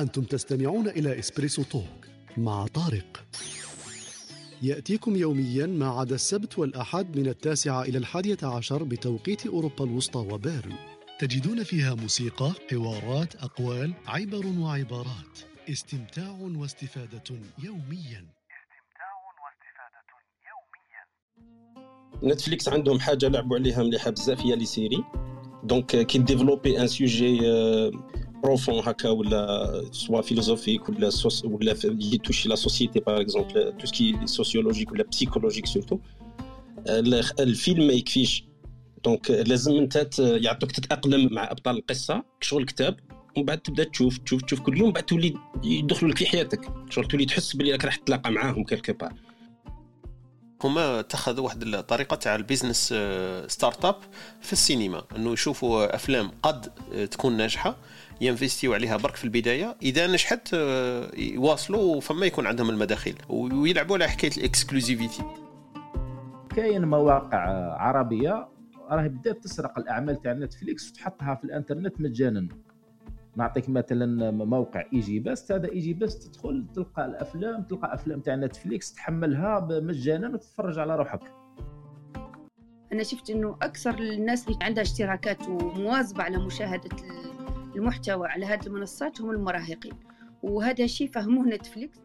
أنتم تستمعون إلى Espresso Talk مع طارق. يأتيكم يوميا ما عدا السبت والأحد من التاسعة إلى الحادية عشر بتوقيت أوروبا الوسطى وبيرن. تجدون فيها موسيقى، حوارات، أقوال، عبر وعبارات. استمتاع واستفادة يوميا. نتفليكس عندهم حاجة لعبوا عليها مليحة بزاف هي les séries. donc كي développer un sujet profond هكا ولا soit philosophique ولا soc ولا يتوشي la société par exemple tout ce qui sociologique ولا psychologique surtout الفيلم ما يكفيش donc لازم انت يعطوك تتأقلم مع أبطال القصة. كشغل كتاب ومن بعد تبدأ تشوف تشوف تشوف كل يوم بعد تولي يدخلوا لك في حياتك. شغل تولي تحس بلي راك راح تتلاقى معاهم quelque part هما اتخذوا واحد الطريقة تاع ال business start-up في السينما إنه يشوفوا أفلام قد تكون ناجحة. ينفستيو عليها برك في البداية. إذا نجحت آه، يواصلوا فما يكون عندهم المداخيل. ويلعبوا على حكاية ال exclusivité. كاين مواقع عربية راهي بدات تسرق الأعمال تاع نتفليكس وتحطها في الإنترنت مجانا. نعطيك مثلا موقع EgyBest هذا EgyBest تدخل تلقى الأفلام تلقى أفلام تاع نتفليكس تحملها مجانا وتتفرج على روحك. أنا شفت إنه أكثر الناس اللي عندها اشتراكات ومواظبة على مشاهدة المحتوى على هذه المنصات هم المراهقين. وهذا شيء فهموه نتفليكس؟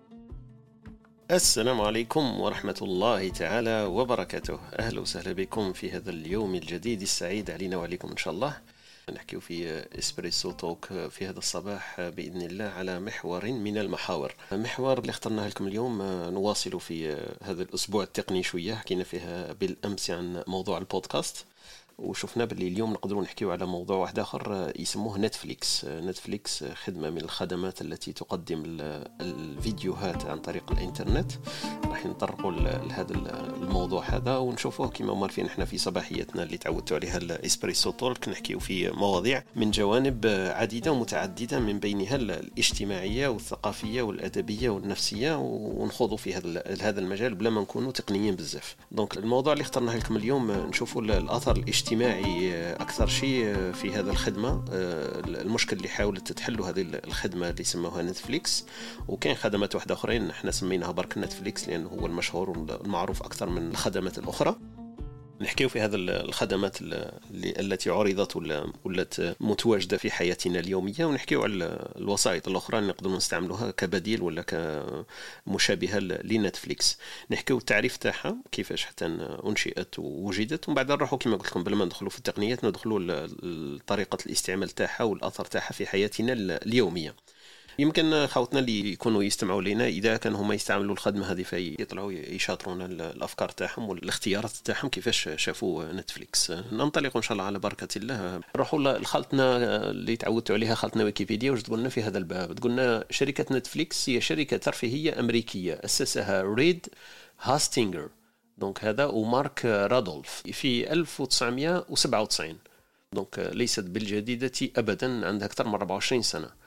السلام عليكم ورحمة الله تعالى وبركاته. أهلا وسهلا بكم في هذا اليوم الجديد السعيد علينا وعليكم إن شاء الله. نحكي في إسبريسو توك في هذا الصباح بإذن الله على محور من المحاور. محور اللي اخترناه لكم اليوم نواصل في هذا الأسبوع التقني شوية. حكينا فيها بالأمس عن موضوع البودكاست. وشفنا باللي اليوم نقدروا نحكيو على موضوع واحد آخر يسموه نتفليكس. نتفليكس خدمة من الخدمات التي تقدم الفيديوهات عن طريق الإنترنت. راح نطرقوا لهذا الموضوع هذا ونشوفوه كما عارفين إحنا في صباحيتنا اللي تعودتوا عليها ال Espresso Talk نحكيو في مواضيع من جوانب عديدة ومتعددة من بينها الاجتماعية والثقافية والأدبية والنفسية ونخوضوا في هذا هذا المجال بلا ما نكونوا تقنيين بزاف. donc الموضوع اللي اخترناه لكم اليوم نشوفوا الأثر الاجتماعي اجتماعي أكثر شيء في هذا الخدمة المشكل اللي حاولت تحل هذه الخدمة اللي سموها نتفليكس. وكاين خدمات واحدة أخرين إحنا سميناها برك نتفليكس لأنه هو المشهور والمعروف أكثر من الخدمات الأخرى. نحكيو في هذا الخدمات التي عرضت ولا ولات متواجدة في حياتنا اليومية ونحكيو على الوسائط الأخرى اللي نقدروا نستعملوها كبديل ولا كمشابهة لنتفليكس. نحكيو التعريف تاعها كيفاش حتى أنشئت ووجدت ومن بعد نروحوا كما قلت لكم بلا ما ندخلوا في التقنيات ندخلوا طريقة الاستعمال تاعها والأثر تاعها في حياتنا اليومية. يمكن خوتنا اللي يكونوا يستمعوا لنا إذا كانوا هما يستعملوا الخدمة هذه فيطلعوا يشاطرونا الأفكار تاعهم والاختيارات تاعهم كيفاش شافوا نتفليكس ننطلق إن شاء الله على بركة الله. نروحوا لخالتنا اللي تعودتوا عليها خالتنا ويكيبيديا واش تقول لنا في هذا الباب؟ تقولنا شركة نتفليكس هي شركة ترفيهية أمريكية اسسها ريد هاستينجز donc هذا ومارك راندولف. في 1997 donc ليست بالجديدة أبدا عندها أكثر من 24 سنة.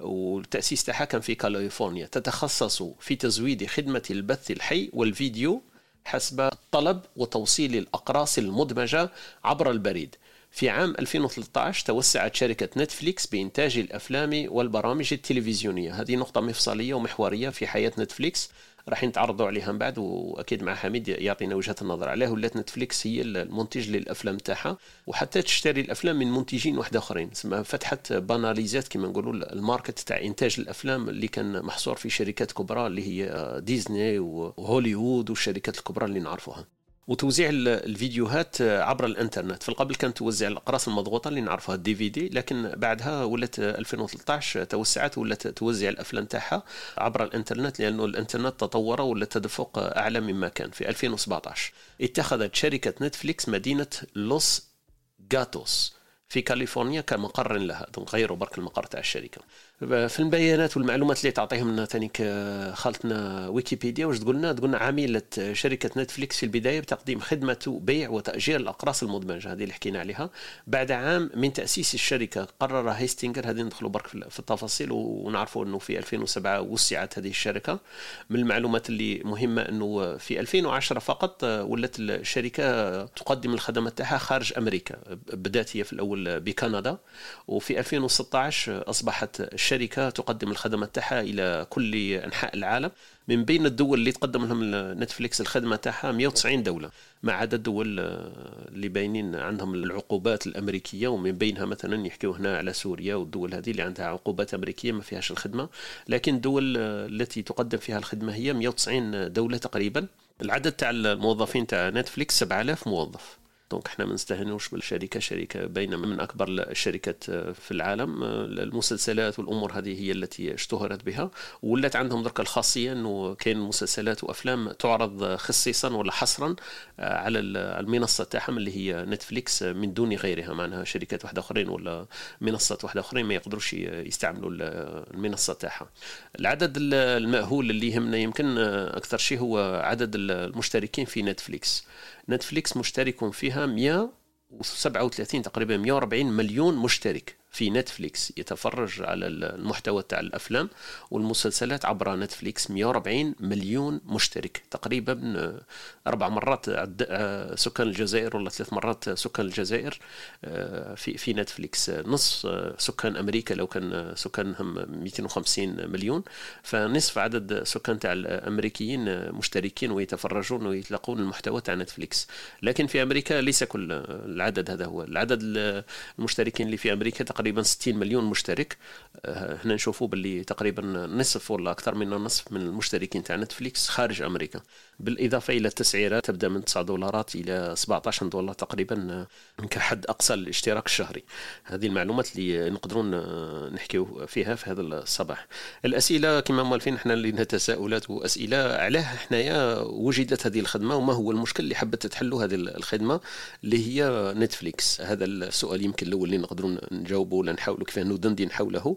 والتأسيس تاعها كان في كاليفورنيا. تتخصص في تزويد خدمة البث الحي والفيديو حسب الطلب وتوصيل الأقراص المدمجة عبر البريد. في عام 2013 توسعت شركة نتفليكس بإنتاج الأفلام والبرامج التلفزيونية. هذه نقطة مفصلية ومحورية في حياة نتفليكس. راح نتعرضوا عليها من بعد وأكيد مع حميد يعطينا وجهة النظر عليه ولات نتفليكس هي المنتج للأفلام تاعها وحتى تشتري الأفلام من منتجين واحد آخرين. تسمى فتحت باناليزات كما نقولوا ال market تاع إنتاج الأفلام اللي كان محصور في شركات كبرى اللي هي ديزني وهوليوود والشركات الكبرى اللي نعرفوها. وتوزيع الفيديوهات عبر الإنترنت. في القبل كانت توزع الأقراص المضغوطة اللي نعرفها ال DVD لكن بعدها ولات 2013 توسعت ولات توزع الأفلام تاعها عبر الإنترنت لأنه الإنترنت تطور ولا تدفق أعلى مما كان في 2017 اتخذت شركة نتفليكس مدينة لوس جاتوس في كاليفورنيا كمقر لها غيروا برك المقر تاع الشركة. في البيانات والمعلومات اللي تعطيهم لنا ثاني خالتنا ويكيبيديا واش تقولنا؟ تقولنا عملت شركة نتفليكس في البداية بتقديم خدمة بيع وتأجير الأقراص المدمجة هذه اللي حكينا عليها. بعد عام من تأسيس الشركة قرر هيستينجز هذه ندخلوا برك في التفاصيل ونعرفوا إنه في 2007 وسعت هذه الشركة. من المعلومات اللي مهمة إنه في 2010 فقط ولت الشركة تقدم الخدمات تاعها خارج أمريكا بدأت هي في الأول بكندا. وفي 2016 أصبحت الشركة تقدم الخدمات تاعها إلى كل أنحاء العالم. من بين الدول اللي تقدم لهم نتفليكس الخدمة تاعها 190 دولة ما عدا الدول اللي باينين عندهم العقوبات الأمريكية ومن بينها مثلا يحكيو هنا على سوريا والدول هذه اللي عندها عقوبات أمريكية ما فيهاش الخدمة. لكن الدول التي تقدم فيها الخدمة هي 190 دولة تقريبا. العدد تاع الموظفين تاع نتفليكس 7000 موظف. donc إحنا ما نستهنوش بالشركة. شركة بين من أكبر الشركات في العالم. المسلسلات والأمور هذه هي التي اشتهرت بها. ولات عندهم درك الخاصية إنه كاين مسلسلات وأفلام تعرض خصيصا ولا حصرا على المنصة تاعهم اللي هي نتفليكس من دون غيرها. معناها شركات واحدة أخرين ولا منصات واحدة أخرين ما يقدروش يستعملوا المنصة تاعها. العدد المهول اللي يهمنا يمكن أكثر شيء هو عدد المشتركين في نتفليكس. نتفليكس مشترك فيها 137 تقريبا 140 مليون مشترك. في نتفليكس يتفرج على المحتوى تاع الأفلام والمسلسلات عبر نتفليكس 140 مليون مشترك. تقريبا أربع مرات سكان الجزائر ولا ثلاث مرات سكان الجزائر في في نتفليكس نصف سكان أمريكا لو كان سكانهم 250 مليون. فنصف عدد سكان تاع الأمريكيين مشتركين ويتفرجون ويتلقون المحتوى تاع نتفليكس لكن في أمريكا ليس كل العدد هذا هو. العدد المشتركين اللي في أمريكا تقريبا 60 مليون مشترك. هنا نشوفوا باللي تقريبا نصف ولا أكثر من النصف من المشتركين تاع نتفليكس خارج أمريكا. بالإضافة إلى التسعيرات تبدأ من 9 دولارات إلى 17 دولار تقريبا كحد أقصى الاشتراك الشهري. هذه المعلومات اللي نقدرون نحكيو فيها في هذا الصباح. الأسئلة كما موالفين إحنا لنا تساؤلات وأسئلة علاه حنايا وجدت هذه الخدمة وما هو المشكل اللي حبت تحلوا هذه الخدمة اللي هي نتفليكس؟ هذا السؤال يمكن الأول اللي نقدرون نجاوبه ولا نحاولوا كيف ندندن حوله.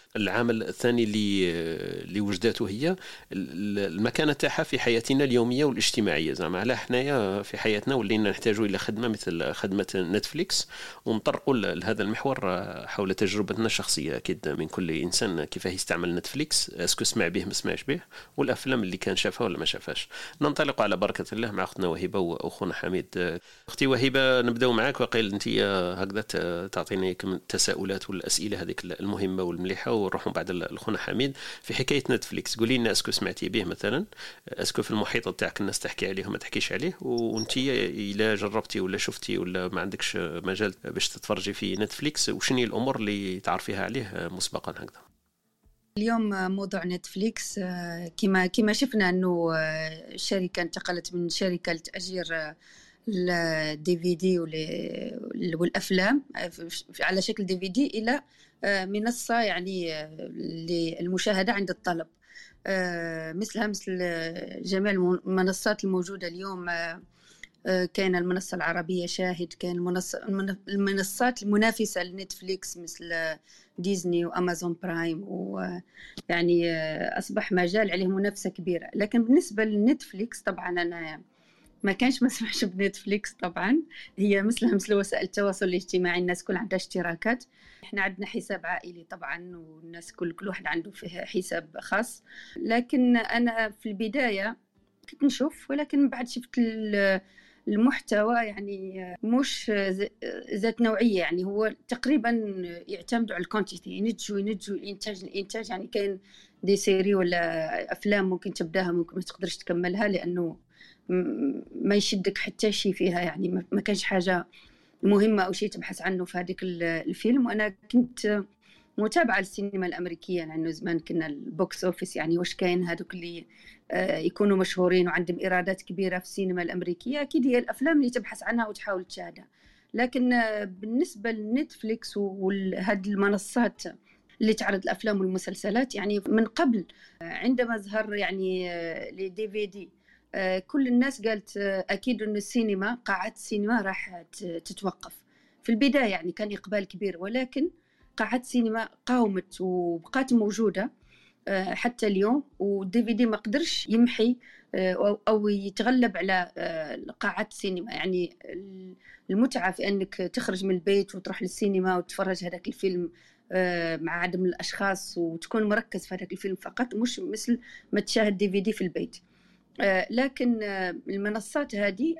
العامل الثاني اللي اللي وجدته هي المكانه تاعها في حياتنا اليومية والاجتماعية. زعما على حنايا في حياتنا ولينا نحتاجوا إلى خدمة مثل خدمة نتفليكس ونطرقوا لهذا المحور حول تجربتنا الشخصية. أكيد من كل إنسان كيف يستعمل نتفليكس est-ce que سمع به ما سمعش به والأفلام اللي كان شافها ولا ما شافهاش. ننطلق على بركة الله مع أختنا وهبة وأخونا حميد. أختي وهبة نبداو معك وقيل أنت هكذا تعطيني التساؤلات والأسئلة هذيك المهمة والمليحة ونروحوا بعد الاخونا حميد في حكاية نتفليكس. قولي لنا est-ce que سمعتي به مثلا؟ est-ce que في المحيط تاعك الناس تحكي عليه وما تحكيش عليه؟ وانت إلا جربتي ولا شفتي ولا ما عندكش مجال باش تتفرجي في نتفليكس؟ وشنو الأمور اللي تعرفيها عليه مسبقا هكذا؟ اليوم موضوع نتفليكس كما كما شفنا أنه الشركة انتقلت من شركة لتأجير ال DVD والأفلام على شكل DVD إلى منصة يعني للمشاهدة عند الطلب. مثلها مثل جميع المنصات الموجودة اليوم كان المنصة العربية شاهد كان المنصات المنافسة لنتفليكس مثل ديزني وأمازون برايم ويعني أصبح مجال عليه منافسة كبيرة. لكن بالنسبة لنتفليكس طبعا أنا ما كانش ما سمعش بنتفليكس طبعا. هي مثلها مثل وسائل التواصل الاجتماعي الناس كل عندها اشتراكات. إحنا عندنا حساب عائلي طبعا والناس كل كل واحد عنده فيه حساب خاص. لكن أنا في البداية كنت نشوف ولكن بعد شفت المحتوى يعني مش ذات نوعية. يعني هو تقريبا يعتمد على ال quantité ينتجوا ينتجوا الإنتاج الإنتاج يعني كاين des séries ولا أفلام ممكن تبدأها ممكن ما تقدرش تكملها لأنه ما يشدك حتى شيء فيها يعني ما كانش حاجة مهمة أو شيء تبحث عنه في هذيك الفيلم. وأنا كنت متابعة للسينما الأمريكية لأنه زمان كنا ال box office يعني واش كاين هذوك اللي يكونوا مشهورين وعندهم إيرادات كبيرة في السينما الأمريكية. أكيد هي الأفلام اللي تبحث عنها وتحاول تشاهدها. لكن بالنسبة لنتفليكس وهذه المنصات اللي تعرض الأفلام والمسلسلات يعني من قبل عندما ظهر يعني les DVD كل الناس قالت أكيد أن السينما قاعات السينما راح تتوقف. في البداية يعني كان إقبال كبير ولكن قاعات السينما قاومت وبقات موجودة حتى اليوم. والدي في دي ما قدرش يمحي أو يتغلب على قاعات السينما. يعني المتعة في إنك تخرج من البيت وتروح للسينما وتتفرج هذاك الفيلم مع عدم الأشخاص وتكون مركز في هذاك الفيلم فقط مش مثل ما تشاهد دي في دي في البيت. لكن المنصات هذه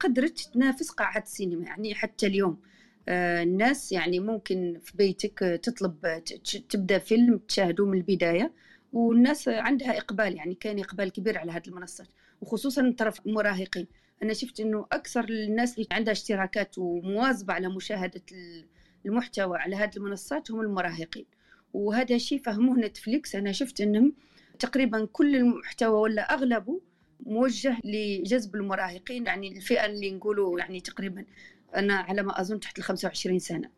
قدرت تنافس قاعات السينما يعني حتى اليوم. آه، الناس يعني ممكن في بيتك تطلب تبدأ فيلم تشاهده من البداية والناس عندها إقبال يعني كان إقبال كبير على هذه المنصات وخصوصا طرف المراهقين. أنا شفت إنه أكثر الناس اللي عندها اشتراكات ومواظبة على مشاهدة المحتوى على هذه المنصات هم المراهقين. وهذا شيء فهموه نتفليكس. أنا شفت إنهم تقريبا كل المحتوى ولا أغلبه موجه لجذب المراهقين يعني الفئة اللي نقولوا يعني تقريبا أنا على ما أظن تحت ال 25 سنة.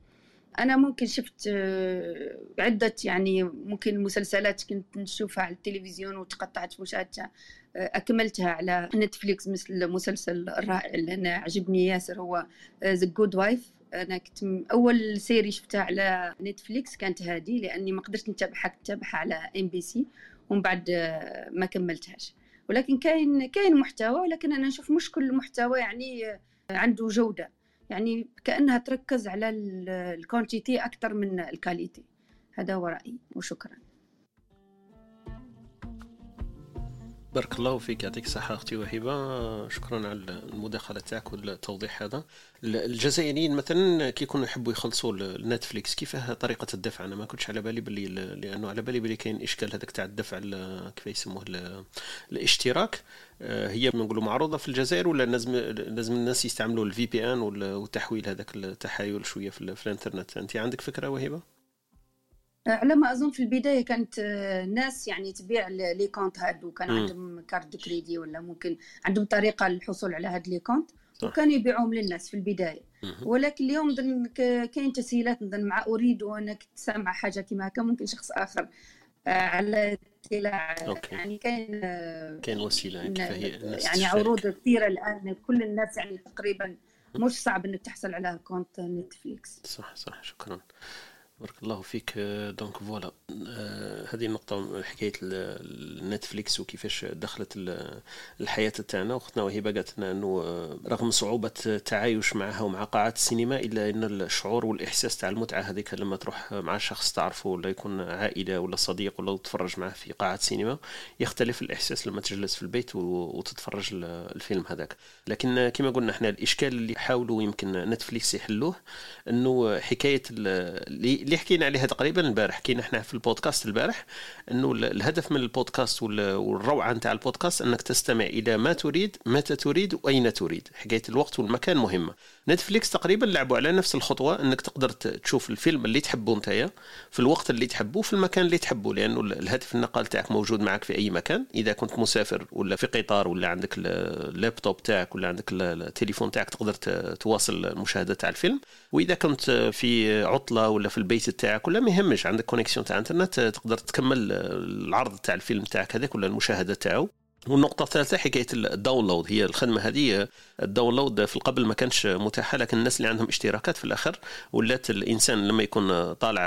أنا ممكن شفت آه، عدة يعني ممكن مسلسلات كنت نشوفها على التلفزيون وتقطعت مشاهدتها آه، أكملتها على نتفليكس مثل مسلسل الرائع اللي أنا عجبني ياسر هو The Good Wife أنا كنت أول série شفتها على نتفليكس كانت هذه لأني ما قدرت نتابعها كنت نتابعها على MBC. ومن بعد آه، ما كملتهاش. ولكن كاين كاين محتوى ولكن أنا نشوف مش كل المحتوى يعني عنده جودة. يعني كأنها تركز على ال quantité أكثر من ال qualité هذا هو رأيي وشكرا. بارك الله فيك يعطيك الصحة أختي وهبة. شكرا على المداخلة تاعك والتوضيح هذا. الجزائريين مثلا كي يكونوا يحبوا يخلصوا النتفليكس. كيفاه طريقة الدفع؟ أنا ما كنتش على بالي باللي لأنه على بالي باللي كاين إشكال هذاك تاع الدفع كيف يسموه الاشتراك. آه، هي نقولوا معروضة في الجزائر ولا لازم لازم الناس يستعملوا ال VPN والتحويل هذاك التحايل شوية في الإنترنت؟ أنت عندك فكرة وهبة؟ على ما أظن في البداية كانت ناس يعني تبيع les comptes هاد وكان عندهم carte crédit ولا ممكن عندهم طريقة للحصول على هاد les comptes وكانوا يبيعوهم للناس في البداية. ولكن اليوم كاين تسهيلات مع أريد وأنا كنت سامعه حاجة كما هكا ممكن شخص آخر آه، على اطلاع. يعني كاين كاين وسيلة يعني, يعني عروض كثيرة الآن. كل الناس يعني تقريبا مش صعب إنك تحصل على compte Netflix. صح صح. شكرا. بارك الله فيك. donc voilà هذه النقطة حكاية ال Netflix وكيفاش دخلت الحياة تاعنا. وختنا وهبة قالت لنا إنه آه، رغم صعوبة التعايش معها ومع قاعات السينما إلا إن الشعور والإحساس تاع المتعة هذيك لما تروح مع شخص تعرفه ولا يكون عائلة ولا صديق ولا تتفرج معه في قاعة سينما يختلف الإحساس لما تجلس في البيت وتتفرج الفيلم هذاك. لكن كما قلنا إحنا الإشكال اللي حاولوا يمكن Netflix يحلوه إنه حكاية اللي حكينا عليها تقريبا البارح حكينا إحنا في البودكاست البارح إنه الهدف من البودكاست والروعة نتاع البودكاست إنك تستمع إلى ما تريد متى تريد وأين تريد. حكاية الوقت والمكان مهمة. Netflix تقريبا لعبوا على نفس الخطوة إنك تقدر تشوف الفيلم اللي تحبه نتايا في الوقت اللي تحبه في المكان اللي تحبه لأنه الهاتف النقال تاعك موجود معك في أي مكان. إذا كنت مسافر ولا في قطار ولا عندك اللابتوب تاعك ولا عندك التليفون تاعك تقدر تواصل المشاهده تاع الفيلم. وإذا كنت في عطلة ولا في البيت تاعك ولا ما يهمش عندك connexion تاع انترنت تقدر تكمل العرض تاع الفيلم تاعك هذاك ولا المشاهدة تاعو. والنقطة الثالثة حكاية ال download هي الخدمة هذه ال download في القبل ما كانش متاحة لكن الناس اللي عندهم اشتراكات في الآخر ولات الإنسان لما يكون طالع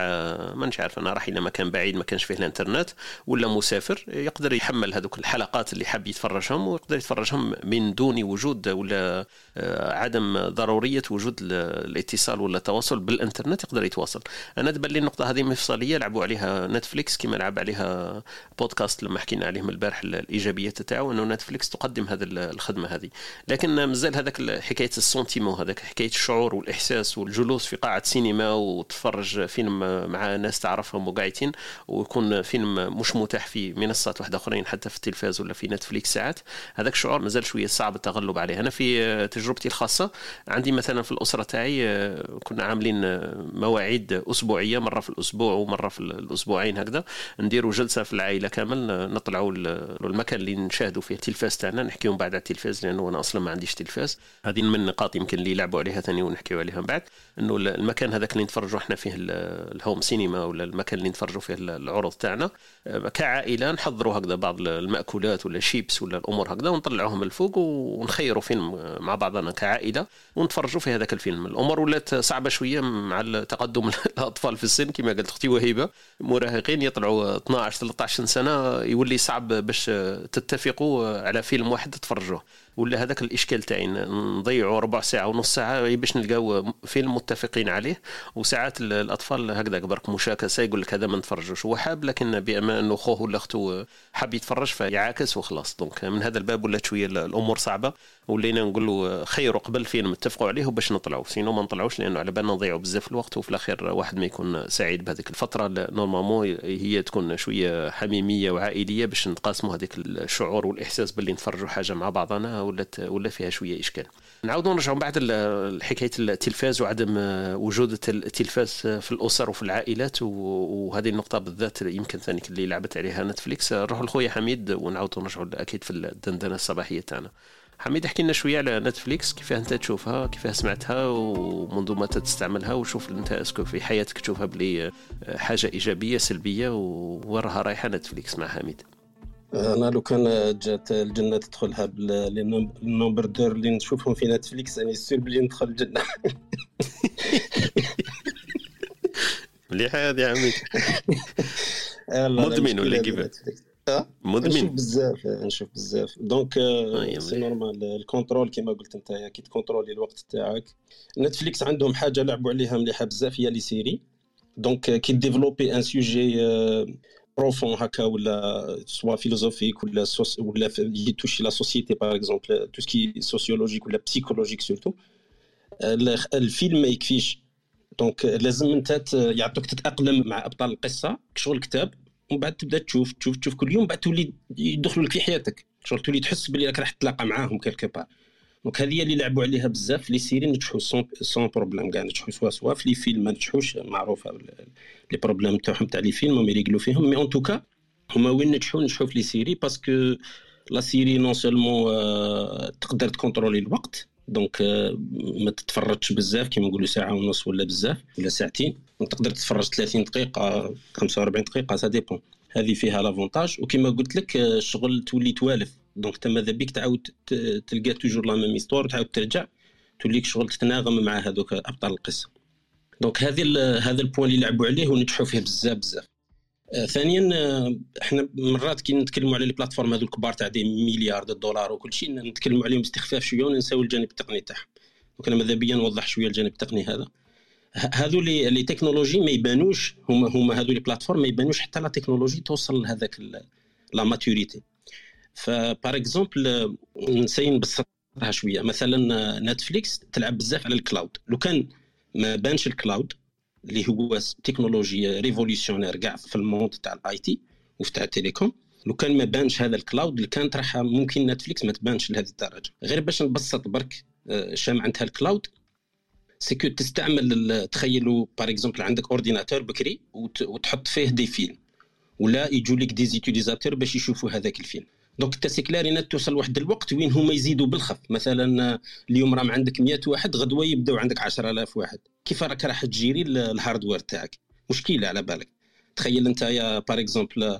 ما نش عارف أنا راح إلى مكان بعيد ما كانش فيه الإنترنت ولا مسافر يقدر يحمل هذوك الحلقات اللي حاب يتفرجهم ويقدر يتفرجهم من دون وجود ولا آه، عدم ضرورية وجود الاتصال ولا التواصل بالإنترنت يقدر يتواصل. أنا تبان لي النقطة هذه مفصلية لعبوا عليها نتفليكس كما لعب عليها بودكاست لما حكينا عليهم البارح الإيجابيات تاعو انه نتفليكس تقدم هذه الخدمة هذه. لكن مازال هذاك حكاية ال sentiment هذاك حكاية الشعور والإحساس والجلوس في قاعة سينما وتفرج فيلم مع ناس تعرفهم وقاعدين ويكون فيلم مش متاح في منصات واحدة أخرين حتى في التلفاز ولا في Netflix ساعات. هذاك الشعور مازال شوية صعب التغلب عليه. أنا في تجربتي الخاصة عندي مثلا في الأسرة تاعي كنا عاملين مواعيد أسبوعية مرة في الأسبوع ومرة في الأسبوعين هكذا. نديروا جلسة في العائلة كامل نطلعوا المكان اللي نشاهدوا فيه التلفاز تاعنا نحكيو بعد على التلفاز لأنه أنا أصلا ما عنديش تلفاز. هذه من النقاط يمكن اللي يلعبوا عليها ثاني ونحكيو عليها بعد. إنه المكان هذاك اللي نتفرجوا إحنا فيه الهوم سينما ولا المكان اللي نتفرجوا فيه العروض تاعنا كعائلة نحضروا هكذا بعض المأكولات ولا شيبس ولا الأمور هكذا ونطلعوهم الفوق ونخيروا فيلم مع بعضنا كعائلة ونتفرجوا في هذاك الفيلم. الأمور ولات صعبة شوية مع تقدم الأطفال في السن كما قالت أختي وهيبة مراهقين يطلعوا 12 13 سنة يولي صعب باش تتفق نتفقوا على فيلم واحد تفرجوه ولا هذاك الإشكال تاعي نضيعوا ربع ساعة ونص ساعة باش نلقاو فيلم متفقين عليه. وساعات الأطفال هكذا برك مشاكسه يقول لك هذا ما نتفرجوش. هو حاب لكن بما أنه خوه ولا أخته حاب يتفرج فيعاكس وخلاص. donc من هذا الباب ولات شوية الأمور صعبة. ولينا نقول له خير قبل فيلم اتفقوا عليه باش نطلعوا. sinon ما نطلعوش لأنه على بالنا نضيعوا بزاف الوقت وفي الأخير واحد ما يكون سعيد بهذيك الفترة. normalement هي تكون شوية حميمية وعائلية باش نتقاسموا هذيك الشعور والإحساس باللي نتفرجوا حاجة مع بعضنا. ولات ولا فيها شوية إشكال. نعاودوا نرجعوا بعد حكايه التلفاز وعدم وجود التلفاز في الأسر وفي العائلات وهذه النقطة بالذات يمكن ثاني اللي لعبت عليها Netflix. نروحوا لخويا حميد ونعاودوا نرجعوا أكيد في الدندنة الصباحية تاعنا. حميد احكي لنا شوية على Netflix كيف انت تشوفها كيف سمعتها ومنذ متى تستعملها وشوف انت est-ce que في حياتك تشوفها بلي حاجة إيجابية سلبية وراها رايحة Netflix مع حميد. أنا لو كان جات الجنة تدخلها بال nombre d'heures اللي نشوفهم في Netflix راني sûr بلي ندخل الجنة. مليحه هذه عمي. مدمن ولا كيف مدمن. نشوف بزاف نشوف بزاف. donc c'est normal ال contrôle كيما قلت أنت كي ت contrôler الوقت تاعك. Netflix عندهم حاجة لعبوا عليها مليحة بزاف هي les séries. donc qui développent un sujet profond هكا ولا soit philosophique ولا soit ولا ي toucher la société par exemple tout ce qui sociologique ولا psychologique surtout الفيلم ما يكفيش donc لازم انت يعطوك تتاقلم مع ابطال القصة شغل كتاب ومن بعد تبدا تشوف تشوف تشوف كل يوم بعد تولي يدخلوا لك في حياتك شغل تولي تحس بلي راك راح تتلاقى معاهم quelque part donc هذه اللي لعبوا عليها بزاف les séries نجحوا sans problème كاع نجحوا soit soit في les films ما نجحوش معروفة les problèmes تاعهم تاع les films هما يريقلوا فيهم mais en tout cas هما وين نجحوا نجحوا في les séries parce que la série non seulement تقدر ت contrôler الوقت donc ما تتفرجش بزاف كيما نقولوا ساعة ونص ولا بزاف ولا ساعتين تقدر تتفرج 30 دقيقة 45 دقيقة ça dépend هذه فيها l'avantage وكما قلت لك الشغل تولي توالف. donc انت ماذا بيك تعاود تلقى toujours la même histoire وتعاود ترجع توليك شغل تتناغم مع هذوك أبطال القصة donc هذه هذا ال point اللي لعبوا عليه ونجحوا فيه بزاف بزاف. آه ثانيا آه إحنا مرات كي نتكلموا على les plateformes هذو الكبار تاع des milliards dollars وكل شيء نتكلموا عليهم باستخفاف شوية وننساو الجانب التقني تاعهم. donc أنا ماذا بيا نوضح شوية الجانب التقني هذا. هذو les les technologies ما يبانوش هما هما هذو les plateformes ما يبانوش حتى la technologie توصل لهذاك la maturité ف par exemple نسي نبسطها شوية. مثلا Netflix تلعب بزاف على ال cloud. لو كان ما بانش ال cloud اللي هو تكنولوجيا révolutionnaire كاع في ال monde تاع ال IT وفي تاع ال télécom لو كان ما بانش هذا ال cloud اللي كانت راح ممكن Netflix ما تبانش لهذه الدرجة. غير باش نبسط برك شا معنتها ال cloud c'est que تستعمل تخيلوا par exemple عندك ordinateur بكري وتحط فيه des films ولا يجوا لك des utilisateurs باش يشوفوا هذاك الفيلم. donc انت c'est clair توصل واحد الوقت وين هما يزيدوا بالخف. مثلا اليوم راهم عندك 100 واحد غدوة يبداو عندك 10000 واحد. كيف راك راح تجيري ال hardware تاعك؟ مشكلة على بالك. تخيل انت يا par exemple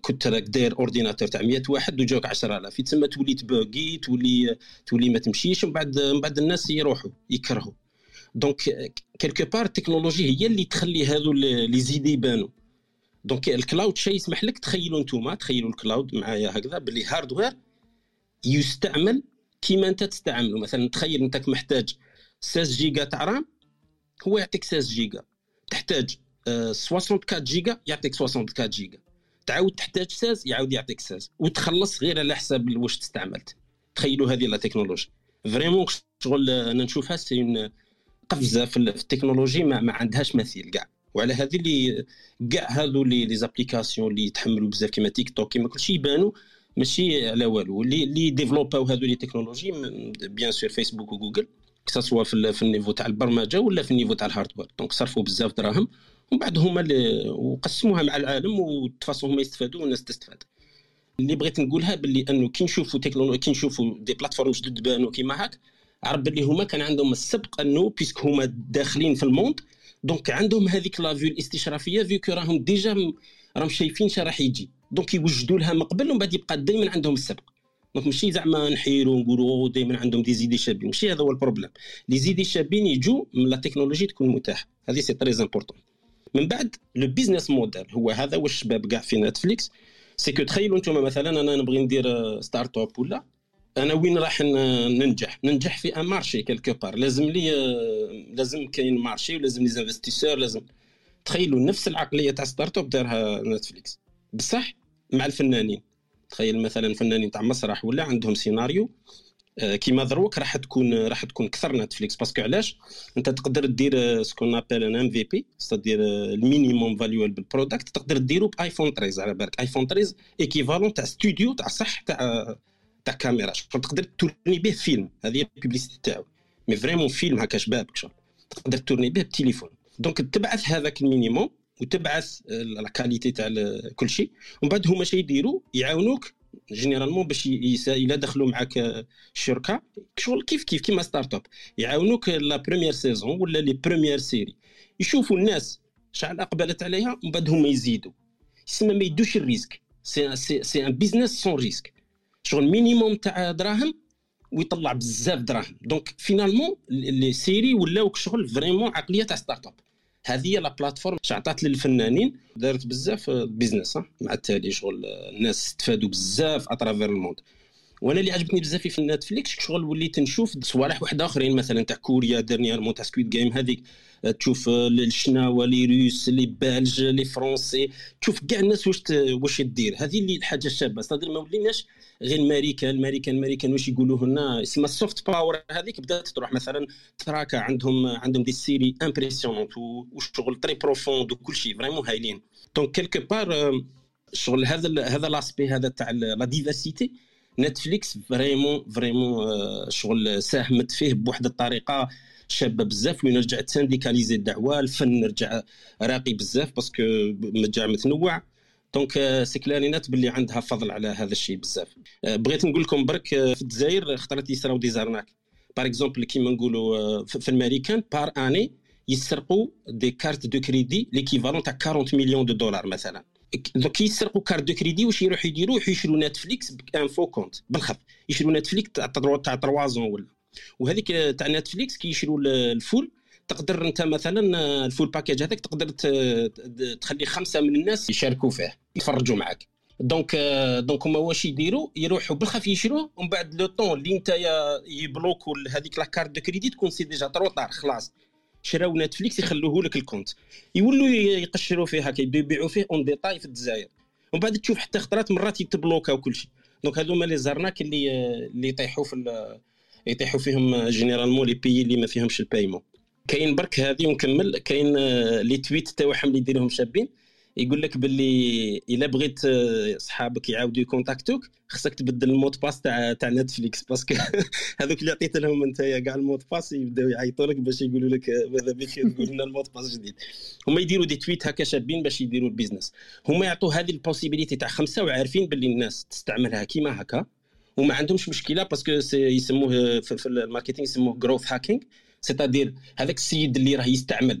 كنت راك داير ordinateur تاع 100 واحد وجاوك 10000 تسمى تولي تبوغي تولي تولي ما تمشيش ومن بعد من بعد الناس يروحوا يكرهوا. donc quelque part ال technologie هي اللي تخلي هذو les idées يبانوا. donc ال cloud شيء يسمح لك تخيلوا أنتم تخيلوا ال cloud معايا هكذا باللي hardware يستعمل كيما انت تستعمله مثلا تخيل انت محتاج 16 جيجا تاع RAM هو يعطيك 16 جيجا. تحتاج 64 جيجا يعطيك 64 جيجا. تعاود تحتاج 16 يعاود يعطيك 16 وتخلص غير على حساب واش تستعملت تخيلوا هذه la technologie. vraiment شغل أنا نشوفها c'est قفزة في التكنولوجي ما, ما عندهاش مثيل كاع. وعلى هذه اللي كاع هذو les les applications اللي يتحملوا بزاف كيما تيك توك كيما كلشي يبانوا ماشي على والو. اللي اللي ديفلوباو هذو les technologies bien sûr فيسبوك وجوجل que ce soit في, في ال niveau تاع البرمجة ولا في ال niveau تاع ال hardware donc صرفوا بزاف دراهم ومن بعد هما وقسموها مع العالم وتفاصوا هما يستفادوا والناس تستفاد. اللي بغيت نقولها باللي أنه كي نشوفوا تكنولوجي كي نشوفوا des plateformes جدد بانوا كيما هاك عرف باللي هما كان عندهم السبق أنه parce que هما داخلين في ال monde donc عندهم هذيك la vue الاستشرافية vu que راهم déjà راهم شايفين شا راح يجي. donc يوجدوا لها من قبل ومن بعد يبقى دائما عندهم السبق. donc ماشي زعما نحيروا ونقولوا دائما عندهم des idées شابين. ماشي هذا هو ال problème les idées شابين يجوا من la technologie تكون متاحة. هذه c'est très important من بعد le business model هو هذا والشباب كاع في نتفليكس c'est que تخيلوا أنتم مثلا أنا نبغي ندير startup ولا؟ أنا وين راح ننجح؟ ننجح في un marché quelque part لازم لي لازم كاين marché ولازم les investisseurs لازم. تخيلوا نفس العقلية تاع startup دارها نتفليكس. بصح؟ مع الفنانين. تخيل مثلا فنانين تاع مسرح ولا عندهم سيناريو آه، كيما دروك راح تكون راح تكون أكثر نتفليكس. parce que علاش؟ أنت تقدر دير ce qu'on appelle un MVP c'est-à-dire ال minimum viable product تقدر ديرو بآيفون 13 على بالك. آيفون 13 équivalent تاع ستوديو تاع صح تاع تاع كاميرا. تقدر تورني به فيلم؟ هذه ال publicité تاعو. mais vraiment فيلم هكا شبابك شغل تقدر تورني به بالتليفون donc تبعث هذاك ال minimum وتبعث la qualité تاع كل شيء. ومن بعد هما شي يديروا يعاونوك généralement باش إلا دخلوا معك الشركة. شغل كيف كيف؟ كيما startup يعاونوك la première saison ولا les premières séries يشوفوا الناس شحال أقبلت عليها ومن بعد هما يزيدوا. يسمى ما يدوش ال risque. c'est c'est un business sans risque شغل minimum تاع دراهم ويطلع بزاف دراهم. donc finalement les séries ولاو شغل vraiment عقلية تاع startup هذه هي la plateforme عطات للفنانين. دارت بزاف business مع التالي شغل الناس استفادوا بزاف à travers le monde وأنا اللي عجبتني بزاف في نتفليكس شغل وليت نشوف صوالح واحد آخرين مثلا تاع كوريا dernièrement تاع Squid Game هذيك. تشوف الشناوة les Russes les Belges les Français تشوف كاع الناس واش واش دير هذه اللي الحاجة الشابه صدر ما وليناش غير الماريكان الماريكان الماريكان واش يقولوا لنا اسمها ال soft power هذيك بدات تروح مثلا تراكا عندهم عندهم des séries impressionnantes وشغل très profondes وكل شيء vraiment هايلين. donc quelque part شغل هذا هذا l'aspect هذا تاع la diversité نتفليكس vraiment vraiment شغل ساهمت فيه بواحد الطريقة شابة بزاف وين رجعت تسانديكاليزي الدعوة الفن رجع راقي بزاف parce que رجع متنوع donc c'est clair et net باللي عندها فضل على هذا الشيء بزاف. بغيت نقول لكم برك في الجزائر خطرات يصراو des arnaques. par exemple كيما نقولوا في الامريكان par année يسرقوا des cartes de crédit l'équivalent تاع 40 مليون de dollars مثلا. دوك يسرقوا carte de crédit واش يروحوا يديروا؟ يشروا نتفليكس ب un faux compte بالخف. يشروا نتفليكس تاع تاع 3 زون ولا. وهذيك تاع نتفليكس كيشروا ال full تقدر انت مثلا ال full package هذاك تقدر تخلي خمسة من الناس يشاركوا فيه يتفرجوا معك donc donc هما واش يديروا؟ يروحوا بالخف يشروه ومن بعد le temps اللي انت يبلوكوا هذيك la carte de crédit تكون c'est déjà طار خلاص. شراو نتفليكس يخلوه لك ال compte. يولوا يقشروا فيه هكا يبيعوا فيه en détail في الجزائر. ومن بعد تشوف حتى خطرات مرات يتبلوكا وكل شيء. donc هذوما les arnaques اللي اللي يطيحوا في يطيحوا فيهم généralement les pays اللي ما فيهمش ال paiement كاين برك هذه ونكمل. كاين les tweets تاعهم اللي يديروهم شابين. يقول لك باللي إلا بغيت صحابك يعاودوا يكونتاكتوك خصك تبدل ال mot de passe تاع تاع نتفليكس. parce que هذوك اللي عطيت لهم انت كاع ال mot de passe يبداو يعيطوا لك باش يقولوا لك ماذا بك؟ تقول لنا ال mot de passe جديد. هما يديروا دي تويت هكا شابين باش يديروا ال business. هما يعطوا هذه ال possibilité تاع خمسة وعارفين باللي الناس تستعملها كيما هكا وما عندهمش مشكلة parce que يسموه في ال marketing يسموه growth hacking c'est-à-dire هذاك السيد اللي راه يستعمل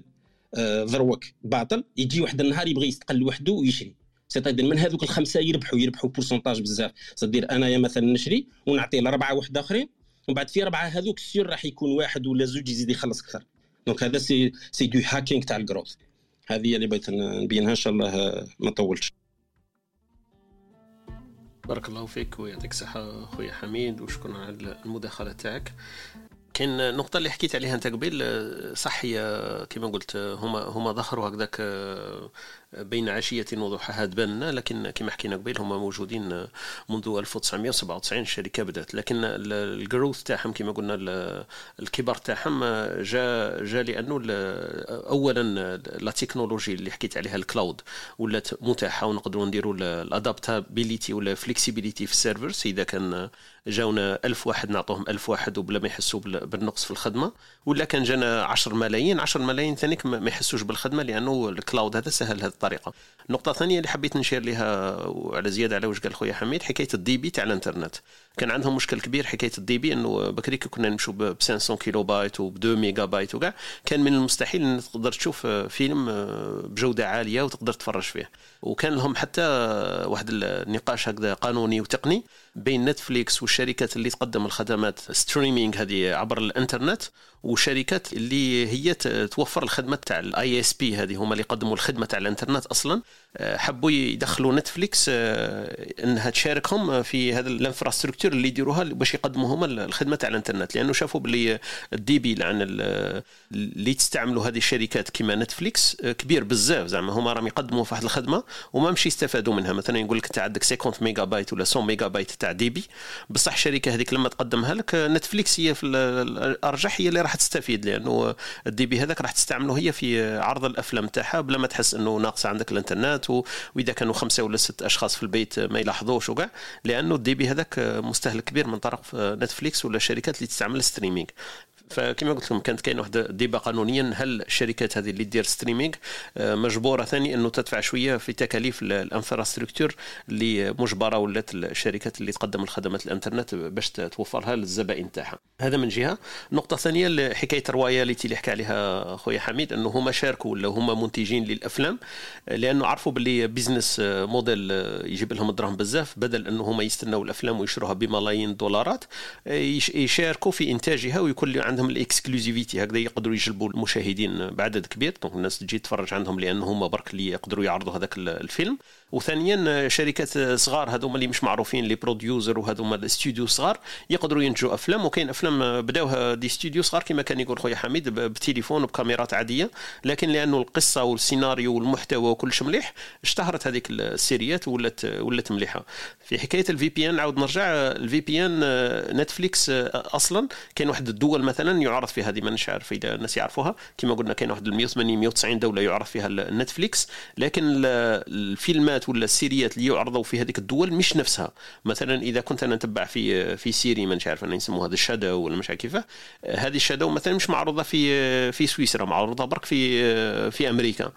ذروك باطل يجي واحد النهار يبغي يستقل وحده ويشري c'est-à-dire من هذوك الخمسه يربحوا يربحوا pourcentage بزاف c'est-à-dire انايا مثلا نشري ونعطي لاربعه واحد اخرين ومن بعد في اربعه هذوك sûr راح يكون واحد ولا زوج يزيد يخلص أكثر donc هذا c'est ça do hacking تاع ال growth هذه اللي بغيت نبينها ان شاء الله ما طولتش بارك الله فيك ويعطيك الصحة خويا حميد وشكرا على المداخلة تاعك كاين النقطة اللي حكيت عليها أنت قبل صح هي كما قلت هما هما ظهروا هكذاك بين عشية وضحاها تبان. لكن كما حكينا قبل هما موجودين منذ 1997 الشركة بدأت. لكن ال growth تاعهم كما قلنا الكبر تاعهم جاء جاء لأنه أولا la technologie اللي حكيت عليها ال cloud ولات متاحة ونقدروا نديروا ال adaptabilité ولا flexibilité في ال servers إذا كان جاونا ألف واحد نعطوهم ألف واحد وبلا ما يحسوا بالنقص في الخدمة. ولا كان جانا 10 ملايين 10 ملايين ثانيك ما يحسوش بالخدمة لأنه ال cloud هذا سهل هذه الطريقة النقطه الثانية اللي حبيت نشير لها وعلى زيادة على واش قال خويا حميد حكاية ال débit تاع الإنترنت. كان عندهم مشكل كبير حكاية ال débit إنه بكري كنا نمشوا ب 500 كيلو بايت و 2 ميجا بايت وكاع كان من المستحيل إن تقدر تشوف فيلم بجودة عالية وتقدر تفرج فيه. وكان لهم حتى واحد النقاش هكذا قانوني وتقني بين نتفليكس والشركات اللي تقدم الخدمات streaming هذه عبر الإنترنت وشركات اللي هي توفر الخدمه تاع ال ISP هذه هما اللي يقدموا الخدمة تاع الإنترنت أصلا. آه، حبوا يدخلوا نتفليكس آه، إنها تشاركهم في هذا ال infrastructure اللي يديروها باش يقدموا هما الخدمة تاع الانترنت لأنه شافوا باللي ال débit اللي تستعملوا هذه الشركات كيما نتفليكس آه، كبير بزاف. زعما هما راهم يقدموا في واحد الخدمة وما مشي يستفادوا منها. مثلا يقول لك أنت عندك 50 ميجا بايت ولا 100 ميجا بايت تاع débit. بصح الشركة هذيك لما تقدمها لك نتفليكس هي في الأرجح هي اللي راح تستفيد لأنه ال débit هذاك راح تستعمله هي في عرض الأفلام تاعها بلا ما تحس إنه ناقصة عندك الانترنت وإذا كانوا خمسة ولا ست أشخاص في البيت ما يلاحظوش وكاع. لأنه ال débit هذاك مستهلك كبير من طرف نتفليكس ولا الشركات اللي تستعمل streaming فكما قلت لكم كانت كاين واحد ال débat قانونيا هل الشركات هذه اللي دير streaming آه، مجبورة ثاني أنه تدفع شوية في تكاليف ال infrastructure اللي مجبره ولات الشركات اللي تقدم الخدمات الإنترنت باش توفرها للزبائن تاعها. هذا من جهة. نقطة ثانية حكايه ال royalty اللي حكى عليها خويا حميد أنه هما شاركوا ولا هما منتجين للأفلام لأنه عرفوا باللي business model يجيب لهم الدراهم بزاف بدل أنه هما يستناو الأفلام ويشروها بملايين الدولارات يشاركوا في إنتاجها ويكون عندهم ال exclusivité هكذا يقدروا يجلبوا المشاهدين بعدد كبير. donc الناس تجي تتفرج عندهم لأن هما برك اللي يقدروا يعرضوا هذاك الفيلم. وثانيا شركات صغار هذوما اللي مش معروفين les producers وهذوما الاستوديو صغار يقدروا ينتجوا أفلام. وكاين أفلام بداوها des studios صغار كما كان يقول خويا حميد بتليفون وبكاميرات عادية. لكن لأنه القصة والسيناريو والمحتوى وكلش مليح اشتهرت هذيك ال série ات ولات ولات مليحة. في حكاية ال VPN نعاود نرجع. ال VPN نتفليكس أصلا كاين واحد الدول مثلا يعرض فيها هذه مانيش عارف اذا الناس يعرفوها. كما قلنا كاين واحد 180 190 دولة يعرض فيها نتفليكس لكن الفيلمات الفيلمات ولا السيريات اللي يعرضوا في هذيك الدول مش نفسها. مثلا إذا كنت أنا نتبع في في série ما عارف أنا يسموها هذا الشادو ولا مش عارف كيفاه هذه الشادو مثلا مش معروضة في في سويسرا معروضة برك في في أمريكا.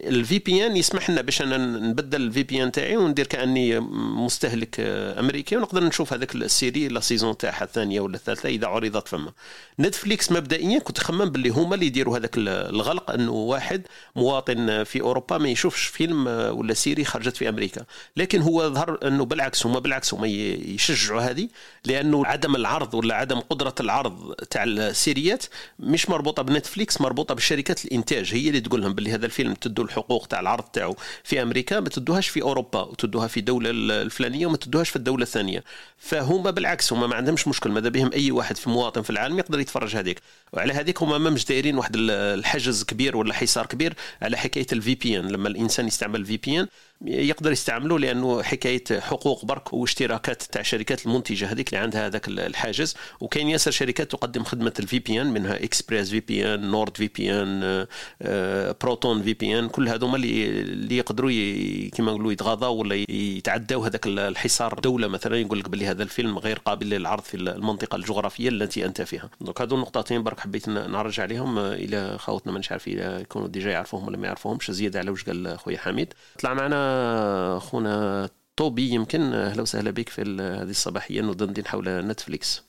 ال VPN يسمح لنا باش أنا نبدل ال VPN تاعي وندير كأني مستهلك أمريكي ونقدر نشوف هذاك ال série la saison تاعها الثانية ولا الثالثة إذا عرضت فما. نتفليكس مبدئيا كنت خمم باللي هما اللي يديروا هذاك الغلق إنه واحد مواطن في أوروبا ما يشوفش فيلم ولا série خرجت في أمريكا. لكن هو ظهر إنه بالعكس هما بالعكس هما يشجعوا هذه لأنه عدم العرض ولا عدم قدرة العرض تاع ال série ات مش مربوطة بنتفليكس مربوطة بشركات الإنتاج. هي اللي تقول لهم باللي هذا الفيلم تدوا الحقوق تاع العرض تاعو في أمريكا ما تدوهاش في أوروبا وتدوها في الدولة الفلانية وما تدوهاش في الدولة الثانية. فهما بالعكس هما ما عندهمش مشكل ماذا بهم أي واحد في مواطن في العالم يقدر يتفرج هذيك. وعلى هذيك هما ما مش دايرين واحد الحجز كبير ولا حصار كبير على حكاية ال VPN لما الإنسان يستعمل ال VPN يقدر يستعمله لأنه حكاية حقوق برك واشتراكات تاع الشركات المنتجة هذيك اللي عندها هذاك الحاجز. وكاين ياسر شركات تقدم خدمة ال VPN منها اكسبريس في بي ان نورد في بي ان بروتون في بي ان كل هذوما اللي اللي يقدروا كما نقولوا يتغاضوا ولا يتعداو هذاك الحصار. دولة مثلا يقول لك باللي هذا الفيلم غير قابل للعرض في المنطقة الجغرافية التي أنت فيها. donc هذو النقطتين برك. حبيت نعرج عليهم إلى خوتنا ما نعرف اذا يكونوا déjà يعرفوهم ولا ما يعرفوهمش. زياده على واش قال خويا حميد. طلع معنا خونا طوبي يمكن. أهلا وسهلا بك في هذه الصباحية ندندن حول نتفليكس.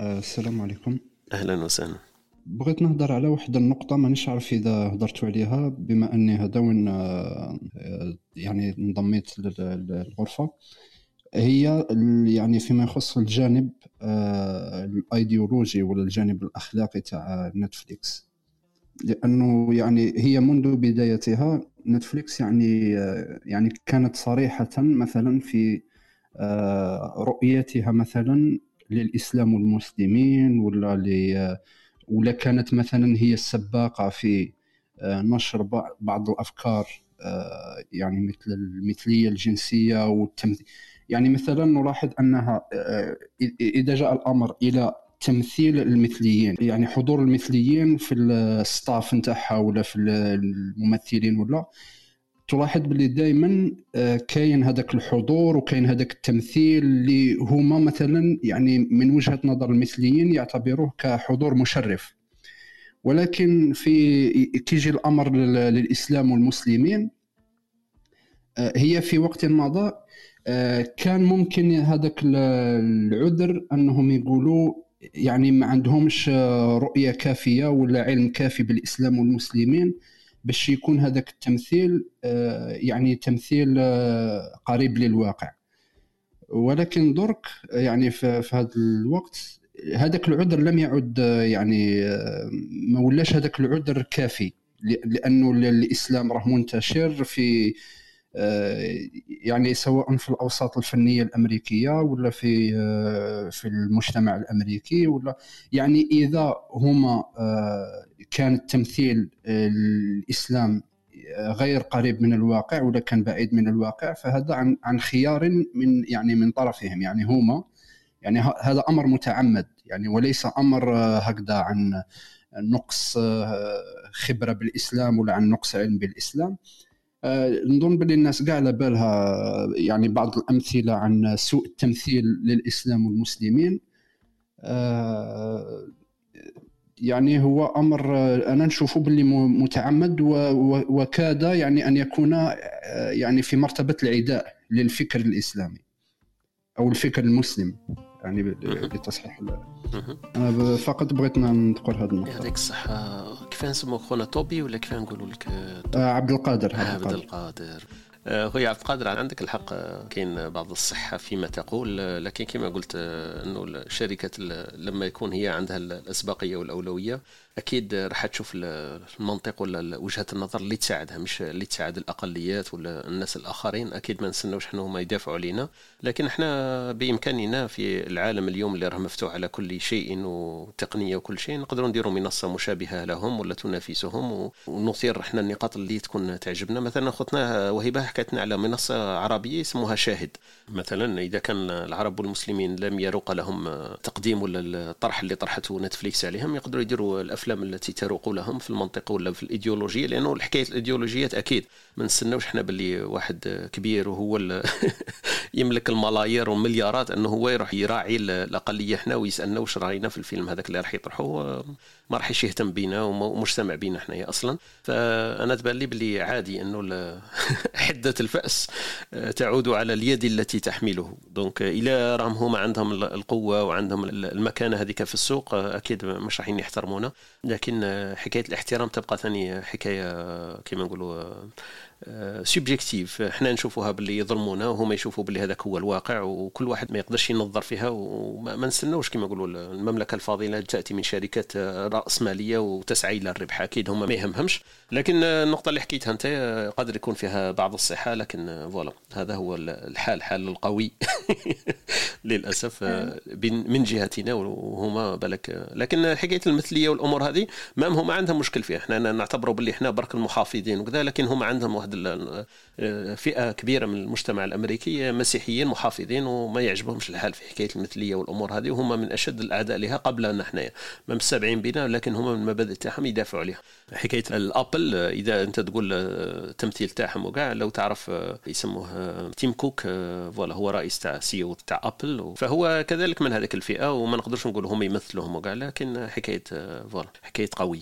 آه، السلام عليكم. أهلا وسهلا. بغيت نهضر على واحد النقطة مانيش عارف إذا هضرتوا عليها بما أني هذا وين آه، يعني انضميت للغرفة. هي يعني فيما يخص الجانب آه، الايديولوجي ولا الجانب الأخلاقي تاع نتفليكس. لأنه يعني هي منذ بدايتها نتفليكس يعني يعني كانت صريحة مثلا في آه، رؤيتها مثلا للإسلام والمسلمين ولا ولا كانت مثلا هي السباقة في آه، نشر بعض الأفكار آه، يعني مثل المثلية الجنسية والتمثيل. يعني مثلا نلاحظ أنها إذا جاء الأمر إلى تمثيل المثليين يعني حضور المثليين في الستاف نتاعها ولا في الممثلين ولا تلاحظ باللي دائما آه، كاين هذاك الحضور وكاين هذاك التمثيل اللي هما مثلا يعني من وجهة نظر المثليين يعتبروه كحضور مشرف. ولكن في كيجي الأمر للإسلام والمسلمين آه، هي في وقت مضى آه، كان ممكن هذاك العذر أنهم يقولوا يعني ما عندهمش رؤية كافية ولا علم كافي بالإسلام والمسلمين باش يكون هذاك التمثيل آه، يعني تمثيل آه، قريب للواقع. ولكن درك يعني في هذا الوقت هذاك العذر لم يعد يعني ما ولاش هذاك العذر كافي لأنه الاسلام راه منتشر في يعني سواء في الأوساط الفنية الأمريكية ولا في في المجتمع الأمريكي ولا يعني إذا هما كان التمثيل الإسلام غير قريب من الواقع ولا كان بعيد من الواقع فهذا عن عن خيار من يعني من طرفهم يعني هما يعني هذا أمر متعمد يعني وليس أمر هكذا عن نقص خبرة بالإسلام ولا عن نقص علم بالإسلام. نظن باللي الناس كاع على بالها يعني بعض الأمثلة عن سوء التمثيل للإسلام والمسلمين. يعني هو أمر أنا نشوفه باللي متعمد وكاد يعني أن يكون يعني في مرتبة العداء للفكر الإسلامي أو الفكر المسلم. يعني بتصحيح أنا فقط بغيت نذكر هذا النقطة. يعطيك الصحة. كيف نسموك خونا توبي ولا كيف نقولوا لك؟ آه عبد القادر عبد القادر. آه، خويا عبد القادر عندك الحق. آه، كاين بعض الصحة فيما تقول آه، لكن كما قلت أنه الشركة لما يكون هي عندها الأسبقية والأولوية أكيد راح تشوف المنطق ولا وجهة النظر اللي تساعدها مش اللي تساعد الأقليات ولا الناس الآخرين. أكيد ما نستناوش حنا هما يدافعوا علينا. لكن إحنا بإمكاننا في العالم اليوم اللي راه مفتوح على كل شيء وتقنية وكل شيء نقدروا نديروا منصة مشابهة لهم ولا تنافسهم. ونثير إحنا النقاط اللي تكون تعجبنا. مثلا أخوتنا وهبه حكت على منصة عربية اسمها شاهد. مثلا إذا كان العرب والمسلمين لم يروق لهم تقديم ولا الطرح اللي طرحته نتفليكس عليهم يقدروا يديروا الأفلام التي تروق لهم في المنطقة ولا في الإيديولوجية؟ لأنه الحكاية الايديولوجيات أكيد ما نستناوش إحنا باللي واحد كبير وهو يملك الملايير والمليارات أنه هو يروح يراعي الأقلية إحنا ويسألنا واش رأينا في الفيلم هذاك اللي راح يطرحه. ما راح يهتم بينا ومش سامع بينا حنايا أصلا. فأنا تبان لي باللي عادي إنه حدة الفأس آه، تعود على اليد التي تحمله. donc إلى راهم هما عندهم القوة وعندهم المكانة هذيك في السوق آه، أكيد مش راح يحترمونا. لكن آه، حكاية الاحترام تبقى ثاني حكاية كما نقولوا subjectif حنا نشوفوها باللي يظلمونا وهما يشوفوا باللي هذاك هو الواقع وكل واحد ما يقدرش ينظر فيها وما نستناوش كما نقولوا المملكة الفاضلة تأتي من شركات راسماليه وتسعى إلى الربح. أكيد هما ما يهمهمش. لكن النقطة اللي حكيتها أنت قادر يكون فيها بعض الصحة لكن فوالا هذا هو الحال حال القوي. للأسف من جهتنا وهما بالك. لكن حكاية المثلية والأمور هذه ما هما عندهم مشكل فيها. إحنا نعتبروا باللي إحنا برك المحافظين وكذا لكن هما عندهم واحد فئة كبيرة من المجتمع الأمريكي مسيحيين محافظين وما يعجبهمش الحال في حكاية المثلية والأمور هذه وهم من أشد الأعداء لها قبل حنايا ما مستبعين بنا لكن هما من المبادئ تاعهم يدافعوا عليها. حكاية الأبل إذا أنت تقول التمثيل تاعهم وكاع لو تعرف يسموه تيم كوك voilà هو رئيس تاع سي تاع أبل فهو كذلك من هذيك الفئة وما نقدرش نقول هم يمثلوهم وكاع لكن حكاية voilà حكاية قوي.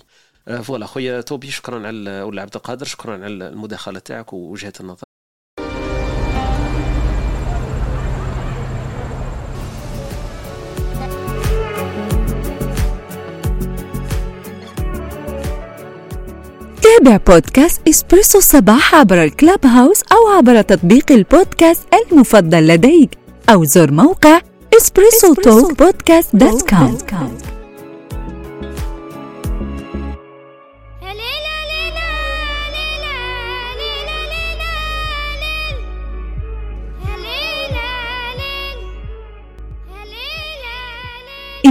voilà خويا توبي شكرا على ولا عبد القادر شكرا على المداخلة تاعك ووجهة النظر. تابع بودكاست إسبريسو الصباح عبر ال Clubhouse أو عبر تطبيق البودكاست المفضل لديك أو زر موقع EspressoTalk podcast dot com.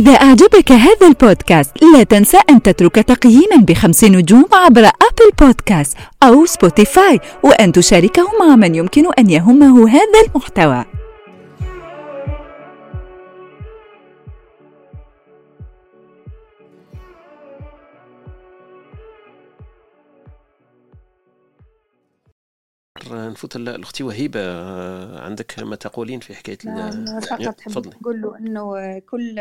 إذا أعجبك هذا البودكاست لا تنسى أن تترك تقييما بخمس نجوم عبر أبل بودكاست أو سبوتيفاي وأن تشاركه مع من يمكن أن يهمه هذا المحتوى. نفوت الأختي وهيبة آه، عندك ما تقولين في حكاية فقط حبيت نقول له إنه كل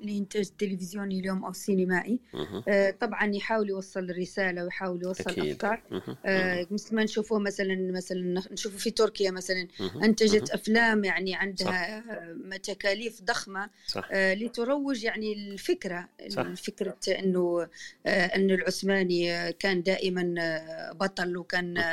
الانتاج التلفزيوني اليوم أو السينمائي آه، طبعا يحاول يوصل رساله ويحاول يوصل أكيد. أفكار. آه، مثل ما نشوفه مثلا مثلا نشوفه في تركيا مثلا. أنتجت أفلام يعني عندها تكاليف ضخمة صح. لتروج يعني الفكرة صح. فكره إنه إن العثماني كان دائما بطل وكان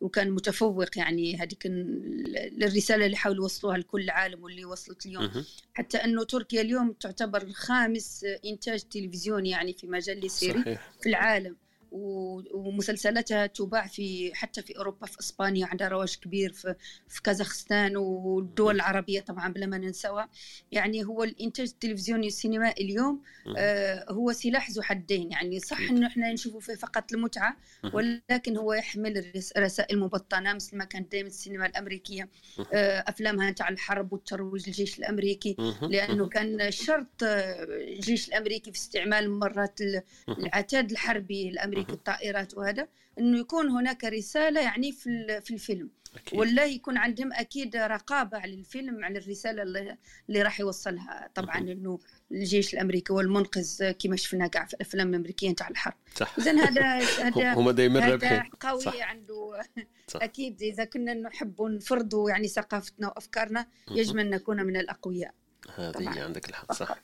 وكان متفوق يعني. هذيك الرسالة اللي حاولوا يوصلوها لكل العالم واللي وصلت اليوم. حتى إنه تركيا اليوم تعتبر خامس إنتاج تلفزيوني يعني في مجال السيري في العالم. ومسلسلاتها تباع في حتى في أوروبا في إسبانيا عندها رواج كبير في, في كازاخستان والدول العربية طبعا بلا ما ننسوها يعني هو الانتاج التلفزيوني السينمائي اليوم آه هو سلاح ذو حدين. يعني صح إنه إحنا نشوفه فيه فقط المتعة ولكن هو يحمل رسائل مبطنة مثل ما كانت دائما السينما الأمريكية. آه أفلامها تاع الحرب والترويج للجيش الأمريكي. لأنه كان شرط آه، الجيش الأمريكي في استعمال مرات العتاد الحربي الأمريكي. أمريكا الطائرات وهذا إنه يكون هناك رسالة يعني في في الفيلم. أكيد. ولا يكون عندهم أكيد رقابة على الفيلم على الرسالة اللي, اللي راح يوصلها. طبعا إنه الجيش الأمريكي هو المنقذ كما شفنا كاع في الافلام الامريكيه تاع الحرب. صح. اذا هذا هذا هما دائما رابحين قوي صح. عنده. صح. أكيد إذا كنا نحب نفرضوا يعني ثقافتنا وأفكارنا يجب أن نكون من الأقوياء. هذه عندك الحق صح.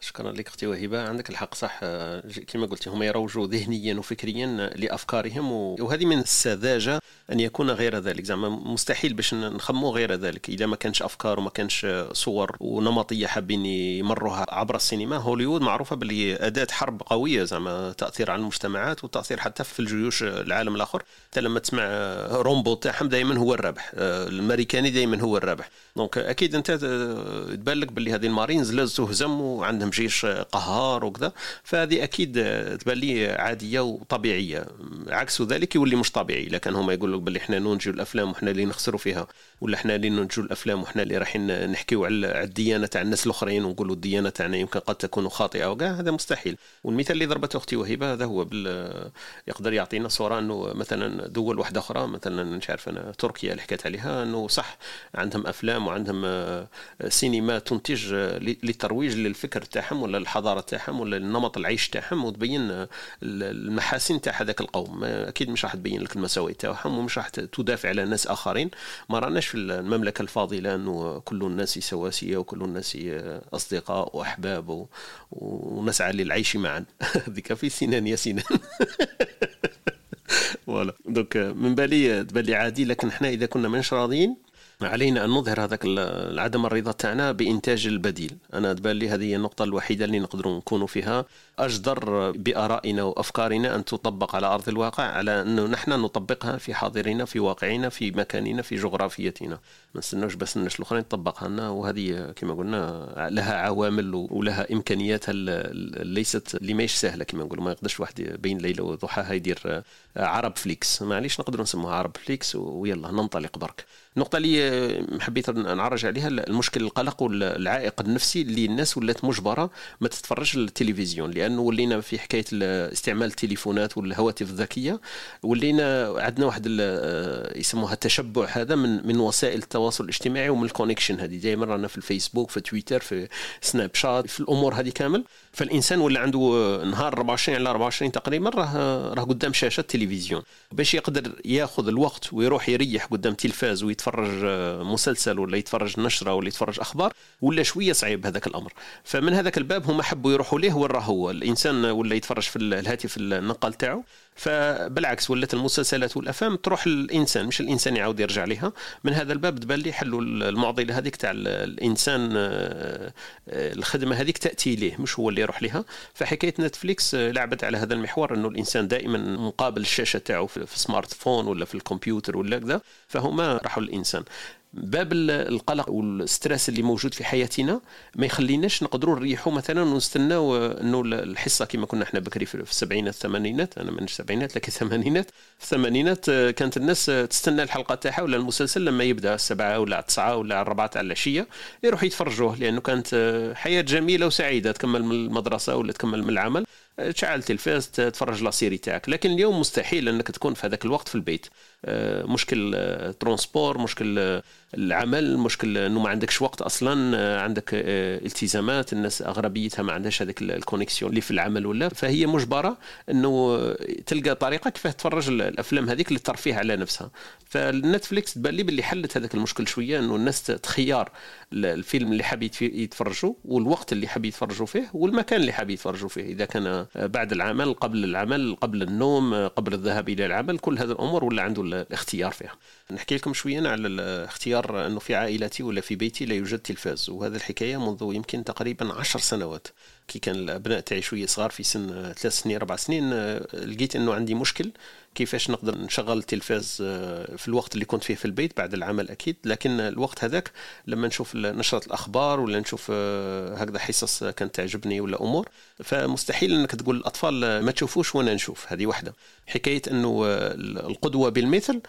شكرا لك أختي وهبة. عندك الحق صح آه، كما قلت هم يروجوا ذهنيا وفكريا لأفكارهم وهذه من السذاجة أن يكون غير ذلك. زعما مستحيل باش نخمو غير ذلك. إذا ما كانش أفكار وما كانش صور ونمطية حابين يمروها عبر السينما هوليوود معروفة باللي أداة حرب قوية زعما تأثير على المجتمعات وتأثير حتى في الجيوش العالم الآخر. انت لما تسمع رامبو تاعهم دائما هو الرابح آه، الأمريكاني دائما هو الرابح donc أكيد أنت تبان لك باللي هذه المارينز لاز تهزم وعندهم جيش قهار وكذا فهذه أكيد تبان لي عادية وطبيعية. عكس ذلك يولي مش طبيعي اذا كان هما يقول لك باللي إحنا ننتجوا الأفلام وحنا اللي نخسروا فيها ولا إحنا اللي ننتجوا الأفلام وحنا اللي رايحين نحكيو على الديانة تاع الناس الأخرين ونقولوا الديانة تاعنا يمكن قد تكون خاطئة وكاع هذا مستحيل. والمثال اللي ضربته أختي وهبه هذا هو بال يقدر يعطينا صورة إنه مثلا دول واحدة أخرى مثلا مش عارف أنا تركيا اللي حكيت عليها إنه صح عندهم أفلام وعندهم سينما تنتج للترويج للفكر تاعهم ولا الحضارة تاعهم ولا النمط العيش تاعهم وتبين المحاسن تاع هذاك القوم. أكيد مش راح تبين لك المساوئ تاعهم ومش راح تدافع على ناس آخرين. ما راناش في المملكة الفاضلة أنه كل الناس سواسية وكل الناس أصدقاء وأحباب ونسعى للعيش معا. هذيك في سنان يا سنان voilà. donc من بالي تبان لي عادي لكن إحنا إذا كنا ماناش راضيين علينا أن نظهر هذاك عدم الرضا تاعنا بإنتاج البديل. أنا تبان لي هذه هي النقطة الوحيدة اللي نقدروا نكونوا فيها. أجدر بآرائنا وأفكارنا أن تطبق على أرض الواقع على انه نحن نطبقها في حاضرنا في واقعنا في مكاننا في جغرافيتنا. ما نستناوش بس الناس الأخرين تطبقها لنا وهذه كما قلنا لها عوامل ولها امكانيات ليست اللي ماهيش سهلة كما نقولوا. ما يقدرش واحد بين ليلة وضحاها يدير عرب فليكس. معليش نقدروا نسموها عرب فليكس ويلا ننطلق برك. النقطة اللي حبيت نعرج عليها المشكل القلق والعائق النفسي اللي الناس ولات مجبرة ما تتفرجش التلفزيون لأنه ولينا في حكاية استعمال التليفونات والهواتف الذكية ولينا عندنا واحد يسموها التشبع هذا من من وسائل التواصل الاجتماعي ومن ال connection هذه. دائما رانا في الفيسبوك في تويتر في سناب شات في الأمور هذه كامل. فالإنسان ولا عنده نهار 24 على 24 تقريبا راه راه قدام شاشة التلفزيون. باش يقدر ياخذ الوقت ويروح يريح قدام تلفاز ويتفرج يتفرج آه، مسلسل ولا يتفرج نشرة ولا يتفرج أخبار ولا شوية صعيب هذاك الأمر. فمن هذاك الباب هم حبوا يروحوا ليه وين هو؟ الإنسان ولا يتفرج في الهاتف النقال تاعو. فبالعكس ولات المسلسلات والأفلام تروح للإنسان مش الإنسان يعاود يرجع لها من هذا الباب تبان لي حلوا المعضلة هذيك تاع الإنسان آه، آه، الخدمة هذيك تأتي ليه مش هو اللي يروح لها فحكاية نتفليكس لعبت على هذا المحور إنه الإنسان دائما مقابل الشاشة تاعو في ال smartphone ولا في الكمبيوتر ولا كذا فهما راحوا للإنسان. باب القلق وال stress اللي موجود في حياتنا ما يخليناش نقدروا نريحوا مثلا ونستناو إنه الحصة كما كنا إحنا بكري في السبعينات الثمانينات أنا من السبعينات لكن الثمانينات في الثمانينات كانت الناس تستنى الحلقة تاعها ولا المسلسل لما يبدأ السبعة ولا التسعة ولا الربعه تاع العشية يروح يتفرجوه لأنه كانت حياة جميلة وسعيدة تكمل من المدرسة ولا تكمل من العمل. تشعل تلفاز تتفرج la série تاعك. لكن اليوم مستحيل إنك تكون في هذاك الوقت في البيت. آه، مشكل transport مشكل العمل مشكل إنه ما عندكش وقت أصلا آه، عندك آه، التزامات الناس اغلبيتها ما عندهاش هذاك ال connexion اللي في العمل ولا. فهي مجبرة إنه تلقى طريقة كيف تفرج الأفلام هذيك للترفيه على نفسها. فالنتفليكس تبان لي باللي حلت هذاك المشكل شوية إنه الناس تخيار الفيلم اللي حاب يتفرجوا والوقت اللي حاب يتفرجوا فيه والمكان اللي حاب يتفرجوا فيه. إذا كان بعد العمل قبل العمل قبل النوم قبل الذهاب إلى العمل كل هذه الأمور ولا عنده الاختيار فيها. نحكي لكم شوية على الاختيار أنه في عائلتي ولا في بيتي لا يوجد تلفاز. وهذه الحكاية منذ يمكن تقريبا عشر سنوات. كي كان الأبناء تاعي شوية صغار في سن ثلاث سنين أربع سنين لقيت إنه عندي مشكل كيفاش نقدر نشغل التلفاز آه، في الوقت اللي كنت فيه في البيت بعد العمل أكيد. لكن الوقت هذاك لما نشوف نشرة الأخبار ولا نشوف آه، هكذا حصص كانت تعجبني ولا أمور فمستحيل إنك تقول الأطفال ما تشوفوش وأنا نشوف. هذه واحدة حكاية إنه آه، القدوة بالمثل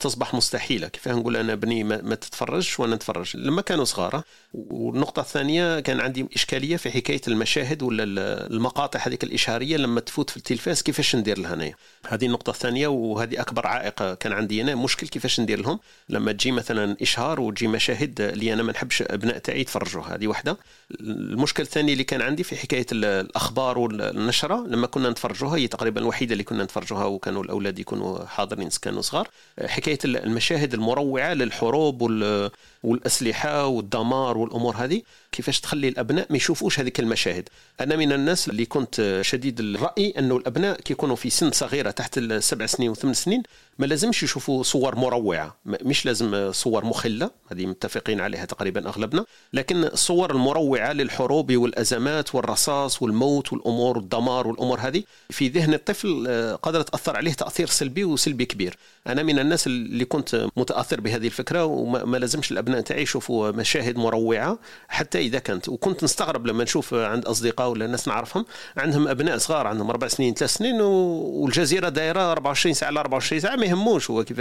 تصبح مستحيلة. كيف نقول أنا بني ما تتفرجش وأنا نتفرج. لما كانوا صغار والنقطة الثانية كان عندي إشكالية في حكاية المشاهد ولا المقاطع هذيك الاشاريه لما تفوت في التلفاز كيفاش ندير لها أنا هذه النقطة الثانية وهذه أكبر عائق كان عندي أنا. مشكل كيفاش ندير لهم؟ لما تجي مثلا إشهار وتجي مشاهد اللي أنا ما نحبش أبناء تاعي يتفرجوها هذه واحدة المشكل الثاني اللي كان عندي في حكاية الأخبار والنشرة لما كنا نتفرجوها هي تقريبا الوحيدة اللي كنا نتفرجوها وكانوا الأولاد يكونوا حاضرين كانوا صغار. حكاية المشاهد المروعة للحروب والأسلحة والدمار والأمور هذه كيفاش تخلي الأبناء ما يشوفوش هذيك المشاهد؟ أنا من الناس اللي كنت شديد الرأي أنه الأبناء كي يكونوا في سن صغيرة تحت السبع سنين وثمان سنين ما لازمش يشوفوا صور مروعة. مش لازم صور مخلة هذه متفقين عليها تقريبا أغلبنا. لكن الصور المروعة للحروب والأزمات والرصاص والموت والأمور والدمار والأمور هذه في ذهن الطفل آه، قادرة تأثر عليه تأثير سلبي وسلبي كبير. أنا من الناس اللي كنت متأثر بهذه الفكرة وما لازمش الأبناء تاعي يشوفوا مشاهد مروعة حتى إذا كانت. وكنت نستغرب لما نشوف عند أصدقاء ولا ناس نعرفهم عندهم أبناء صغار عندهم أربع سنين ثلاث سنين والجزيرة دايرة 24 ساعة على 24 ساعة يهموش هو كيف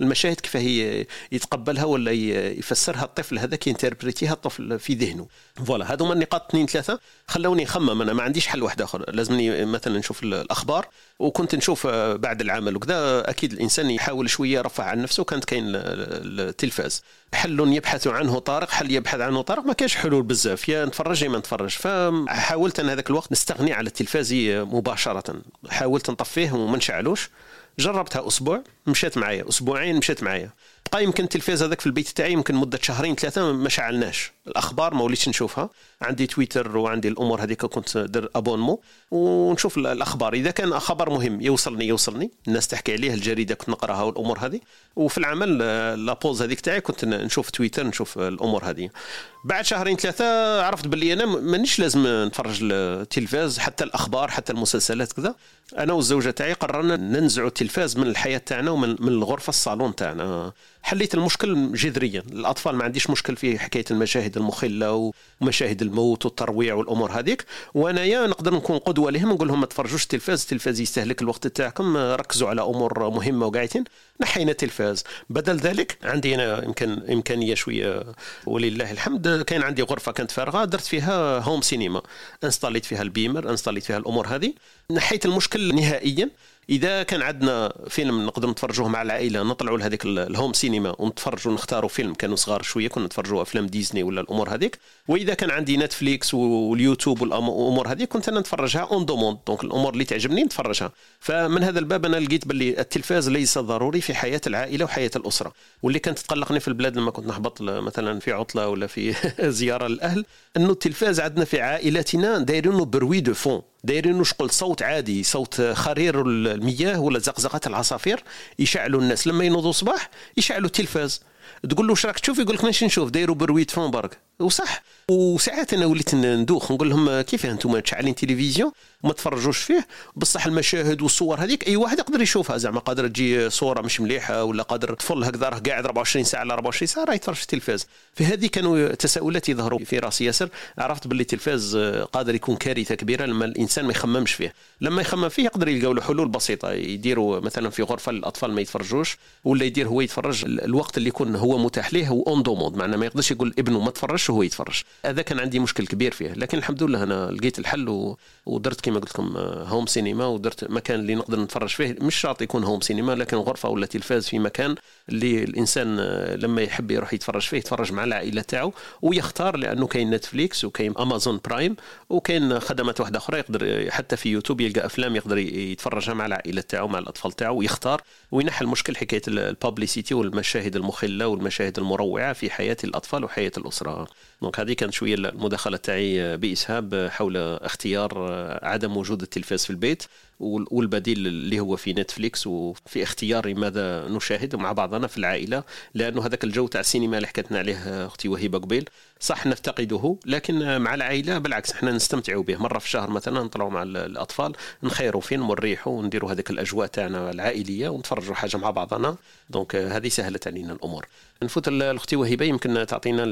المشاهد كيف هي يتقبلها ولا يفسرها الطفل هذا ينتربريتيها الطفل في ذهنه. فوالا هذوما النقاط اثنين ثلاثة. خلوني نخمم أنا ما عنديش حل واحد آخر. لازمني مثلا نشوف الأخبار وكنت نشوف بعد العمل وكذا أكيد الإنسان يحاول شوية يرفع عن نفسه كانت كاين التلفاز. حل يبحث عنه طارق حل يبحث عنه طارق. ما كاينش حلول بزاف يا نتفرج يا ما نتفرج فحاولت أنا هذاك الوقت نستغني على التلفاز مباشرة. حاولت نطفيه وما نشعلوش. جربتها أسبوع مشات معايا أسبوعين مشات معايا. بقى يمكن التلفاز هذاك في البيت تاعي يمكن مدة شهرين ثلاثة ما شعلناش. الأخبار ما وليتش نشوفها. عندي تويتر وعندي الأمور هذيك كنت ندير أبونمو. ونشوف الأخبار. إذا كان خبر مهم يوصلني يوصلني. الناس تحكي عليه الجريدة كنت نقراها والأمور هذه. وفي العمل لابوز هذيك تاعي كنت نشوف تويتر نشوف الأمور هذه. بعد شهرين ثلاثة عرفت باللي أنا مانيش لازم نتفرج التلفاز حتى الأخبار حتى المسلسلات كذا. أنا والزوجة تاعي قررنا ننزعوا التلفاز من الحياة تاعنا ومن من الغرفة الصالون تاعنا. حليت المشكل جذريا. الأطفال ما عنديش مشكل في حكاية المشاهد المخلة ومشاهد الموت والترويع والأمور هذيك. وأنايا نقدر نكون قدوة لهم نقول لهم ما تفرجوش التلفاز التلفاز يستهلك الوقت تاعكم. ركزوا على أمور مهمة وقاعدين نحينا التلفاز. بدل ذلك عندي أنا يمكن إمكانية شوية ولله الحمد كان عندي غرفة كانت فارغة درت فيها home cinéma installيت فيها ال beamer installيت فيها الأمور هذه. نحيت المشكل نهائيا. إذا كان عندنا فيلم نقدر نتفرجوه مع العائلة نطلعوا لهذيك ال home cinéma ونتفرجوا نختاروا فيلم كانوا صغار شوية كنا نتفرجوا أفلام ديزني ولا الأمور هذيك. وإذا كان عندي نتفليكس واليوتيوب والامور هذه كنت أنا نتفرجها en demande donc الأمور اللي تعجبني نتفرجها. فمن هذا الباب أنا لقيت باللي التلفاز ليس ضروري في حياة العائلة وحياة الأسرة. واللي كانت تقلقني في البلاد لما كنت نهبط مثلا في عطلة ولا في زيارة للأهل أنه التلفاز عندنا في عائلتنا دايرينه bruit de fond. دايرين شغل صوت عادي صوت خرير المياه ولا زقزقة العصافير يشعلوا الناس. لما ينوضوا صباح يشعلوا التلفاز. تقول له واش راك تشوف؟ يقول لك ماشي نشوف. دايرينه bruit de fond برك وصح. وساعات أنا وليت ندوخ نقول لهم كيف أنتم تشعلين تلفزيون؟ وما تفرجوش فيه. بصح المشاهد والصور هذيك أي واحد يقدر يشوفها. زعما قادر تجي صورة مش مليحة ولا قادر طفل هكذا راه قاعد 24 ساعة على 24 ساعة راه يتفرج في التلفاز. فهذه كانوا تساؤلات يظهروا في راسي ياسر. عرفت باللي التلفاز قادر يكون كارثة كبيرة لما الإنسان ما يخممش فيه. لما يخمم فيه يقدر يلقاو له حلول بسيطة يديروا مثلا في غرفة للأطفال ما يتفرجوش ولا يدير هو يتفرج الوقت اللي يكون هو متاح ليه هو en demande معناه ما يقدرش يقول ابنه ما تفرجش وهو يتفرج. هذا كان عندي مشكل كبير فيه. لكن الحمد لله أنا لقيت الحل و... ودرت كما قلت لكم home cinéma ودرت مكان اللي نقدر نتفرج فيه. مش شرط يكون home cinéma لكن غرفة ولا تلفاز في مكان اللي الإنسان لما يحب يروح يتفرج فيه يتفرج مع العائلة تاعو. ويختار لأنه كاين نتفليكس وكاين امازون برايم وكاين خدمات واحدة أخرى يقدر حتى في يوتيوب يلقى أفلام يقدر يتفرجها مع العائلة تاعو مع الأطفال تاعو ويختار. وينحى المشكل حكاية ال publicité والمشاهد المخلة والمشاهد المروعة في حياة الأطفال وحياة الأسرة. donc هذه كانت شوية المداخلة تاعي بإسهاب حول اختيار عدم وجود التلفاز في البيت. والبديل اللي هو في نتفليكس وفي اختيار ماذا نشاهد مع بعضنا في العائلة لأنه هذاك الجو تاع السينما اللي حكات لنا عليه أختي وهبه قبيل صح نفتقده لكن مع العائلة بالعكس إحنا نستمتعوا به. مرة في الشهر مثلا نطلعوا مع الأطفال نخيروا فيلم ونريحوا ونديروا هذيك الأجواء تاعنا العائلية ونتفرجوا حاجة مع بعضنا. donc هذه سهلت علينا الأمور. نفوت لأختي وهبه يمكن تعطينا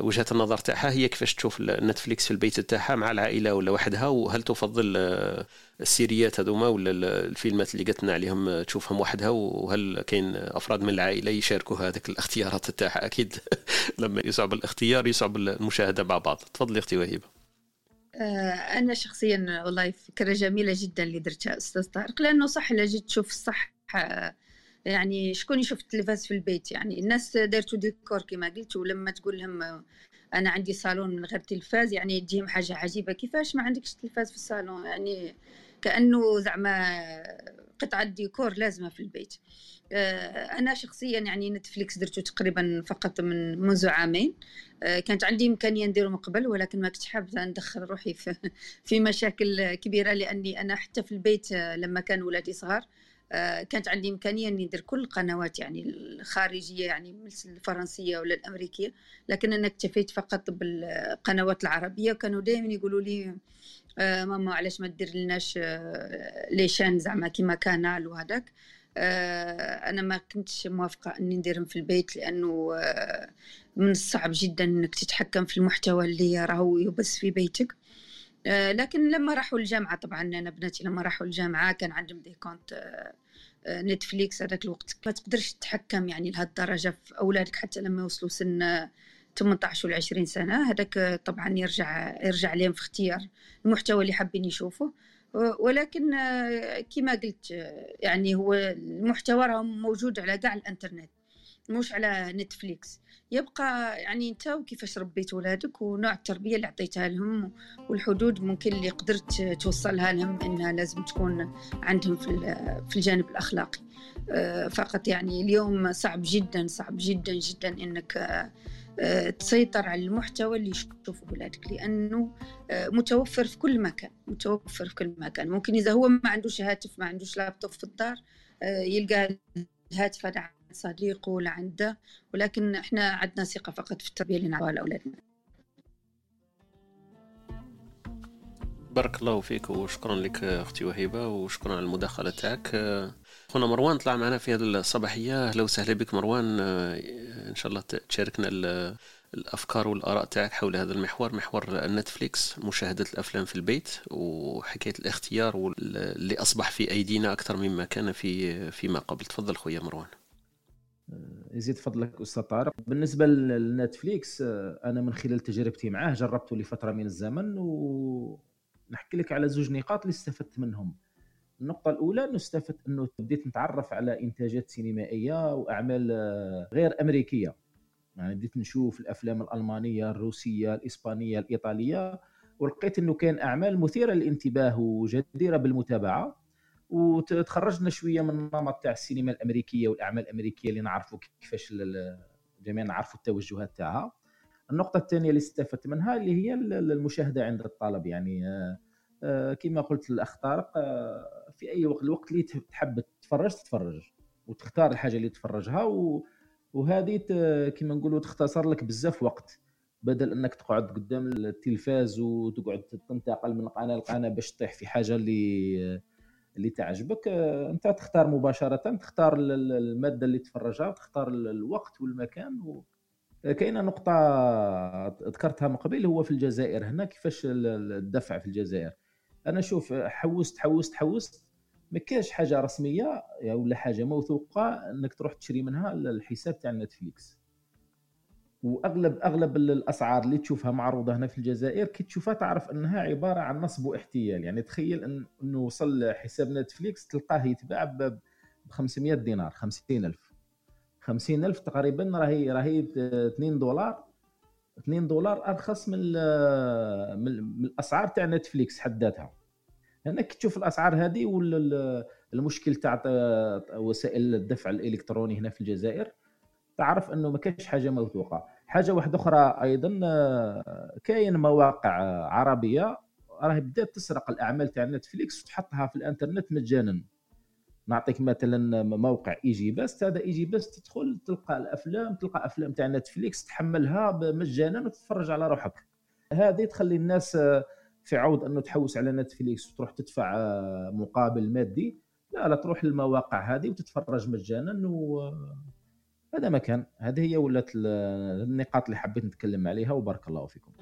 وجهة النظر تاعها. هي كيفاش تشوف نتفليكس في البيت تاعها مع العائلة ولا وحدها؟ وهل تفضل les séries هذوما ولا les films اللي قلت لنا عليهم تشوفهم وحدها وهل كاين أفراد من العائلة يشاركوا هذيك الاختيارات تاعها؟ أكيد لما يصعب الاختيار يصعب المشاهدة مع بعض. تفضلي أختي وهيبة. آه، أنا شخصيا والله فكرة جميلة جدا اللي درتها أستاذ طارق لأنه صح إلا جيت تشوف الصح يعني شكون يشوف التلفاز في البيت؟ يعني الناس دارتوا ديكور كما قلت ولما تقول لهم أنا عندي صالون من غير تلفاز يعني تجيهم حاجة عجيبة كيفاش ما عندكش تلفاز في الصالون؟ يعني كأنه زعما قطعة ديكور لازمة في البيت. آه، أنا شخصيا يعني نتفليكس درته تقريبا فقط من منذ عامين. آه، كانت عندي إمكانية نديره من قبل ولكن ما كنتش حابة ندخل روحي في في مشاكل كبيرة لأني أنا حتى في البيت آه، لما كان ولادي صغار كانت عندي إمكانية إني ندير كل القنوات يعني الخارجية يعني مثل الفرنسية ولا الأمريكية لكن أنا اكتفيت فقط بالقنوات العربية. وكانوا دائما يقولوا لي آه، ماما علاش ما دير لناش آه، les chaînes زعما كيما Canal وهذاك آه، أنا ما كنتش موافقة إني نديرهم في البيت لأنه من الصعب جدا إنك تتحكم في المحتوى اللي راهو يبث في بيتك. لكن لما راحوا الجامعة طبعا أنا بناتي لما راحوا الجامعة كان عندهم des comptes نتفليكس هذاك الوقت. ما تقدرش تتحكم يعني لهالدرجة في أولادك حتى لما يوصلوا سن 18 ولا 20 سنة. هذاك طبعا يرجع يرجع لهم في اختيار المحتوى اللي حابين يشوفوه. ولكن كما قلت يعني هو المحتوى راه موجود على كاع الإنترنت. مش على نتفليكس. يبقى يعني انت وكيفاش ربيت ولادك ونوع التربية اللي عطيتها لهم والحدود ممكن اللي قدرت توصلها لهم إنها لازم تكون عندهم في في الجانب الأخلاقي. فقط يعني اليوم صعب جدا صعب جدا جدا إنك آه، تسيطر على المحتوى اللي يشوفه ولادك لأنه آه، متوفر في كل مكان متوفر في كل مكان. ممكن إذا هو ما عندوش هاتف ما عندوش لابتوب في الدار آه، يلقى الهاتف هذا صديقه عنده ولكن إحنا عندنا ثقة فقط في التربية اللي نعطيها لأولادنا بارك الله فيك وشكرا لك أختي وهيبة وشكرا على المداخلة تاعك. خونا مروان طلع معنا في هذه الصباحية. أهلا وسهلا بك مروان. إن شاء الله تشاركنا الأفكار والآراء تاعك حول هذا المحور محور نتفليكس مشاهدة الأفلام في البيت وحكاية الاختيار اللي أصبح في أيدينا أكثر مما كان في فيما قبل. تفضل خويا مروان. يزيد فضلك أستاذ طارق. بالنسبة لنتفليكس آه، أنا من خلال تجربتي معاه جربته لفترة من الزمن ونحكي لك على زوج نقاط اللي استفدت منهم. النقطة الأولى أنه استفدت أنه بديت نتعرف على إنتاجات سينمائية وأعمال آه، غير أمريكية. يعني بديت نشوف الأفلام الألمانية الروسية الإسبانية الإيطالية ولقيت أنه كان أعمال مثيرة للانتباه وجديرة بالمتابعة. وتخرجنا شوية من النمط تاع السينما الأمريكية والأعمال الأمريكية اللي نعرفوا كيفاش جميعا نعرفوا التوجهات تاعها. النقطة الثانية اللي استفدت منها اللي هي المشاهدة عند الطلب. يعني آه، آه، كما قلت الأخ طارق في أي وقت الوقت اللي تحب تتفرج تتفرج وتختار الحاجة اللي تفرجها و... وهذه كما نقولوا تختصر لك بزاف وقت. بدل إنك تقعد قدام التلفاز وتقعد تنتقل من قناة لقناة باش تطيح في حاجة اللي اللي تعجبك أنت تختار مباشرة تختار المادة اللي تفرجها وتختار الوقت والمكان و... كاينة نقطة ذكرتها من قبل هو في الجزائر. هنا كيفاش الدفع في الجزائر؟ أنا شوف حوست حوست حوست ما كاينش حاجة رسمية ولا حاجة موثوقة إنك تروح تشري منها الحساب تاع نتفليكس. واغلب أغلب الأسعار اللي تشوفها معروضة هنا في الجزائر كي تشوفها تعرف أنها عبارة عن نصب واحتيال. يعني تخيل أنه وصل حساب نتفليكس تلقاه يتباع ب 500 دينار 50000 50000 تقريبا راهي راهي 2 دولار. 2 دولار أرخص من من الأسعار تاع نتفليكس حد ذاتها. هناك تشوف الأسعار هذه والمشكل تاع وسائل الدفع الإلكتروني هنا في الجزائر تعرف إنه ما كانش حاجة موثوقة. حاجة واحدة أخرى أيضا كاين مواقع عربية راهي بدات تسرق الأعمال تاع نتفليكس وتحطها في الإنترنت مجانا. نعطيك مثلا موقع ايجي بست هذا ايجي بست تدخل تلقى الأفلام تلقى أفلام تاع نتفليكس تحملها مجانا وتتفرج على روحك. هذه تخلي الناس في عوض إنه تحوس على نتفليكس وتروح تدفع مقابل مادي. لا لا تروح للمواقع هذه وتتفرج مجانا وهذا ما كان. هذه هي ولات النقاط اللي حبيت نتكلم عليها وبارك الله فيكم.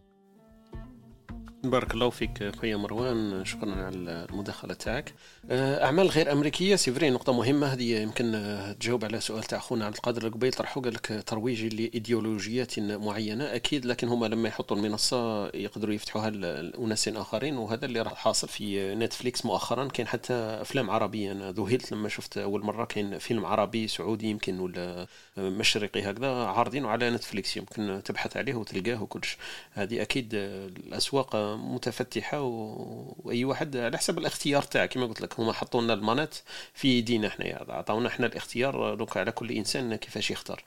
بارك الله فيك خويا مروان شكرا على المداخلة تاعك. آه، أعمال غير أمريكية c'est نقطة مهمة. هذه يمكن تجاوب على سؤال تاع خونا عبد القادر قبيل. طرحوا قال لك ترويج لإيديولوجيات معينة. أكيد لكن هما لما يحطوا المنصة يقدروا يفتحوها لأناس آخرين وهذا اللي راه حاصل في نتفليكس مؤخرا. كاين حتى أفلام عربية. أنا ذهلت لما شفت أول مرة كاين فيلم عربي سعودي يمكن ولا مشرقي هكذا عارضينه على نتفليكس. يمكن تبحث عليه وتلقاه وكلش. هذه أكيد الأسواق متفتحة وأي واحد على حسب الاختيار تاعك كما قلت لك هما حطوا لنا la manette في يدينا حنايا. عطاونا إحنا الاختيار donc على كل إنسان كيفاش يختار.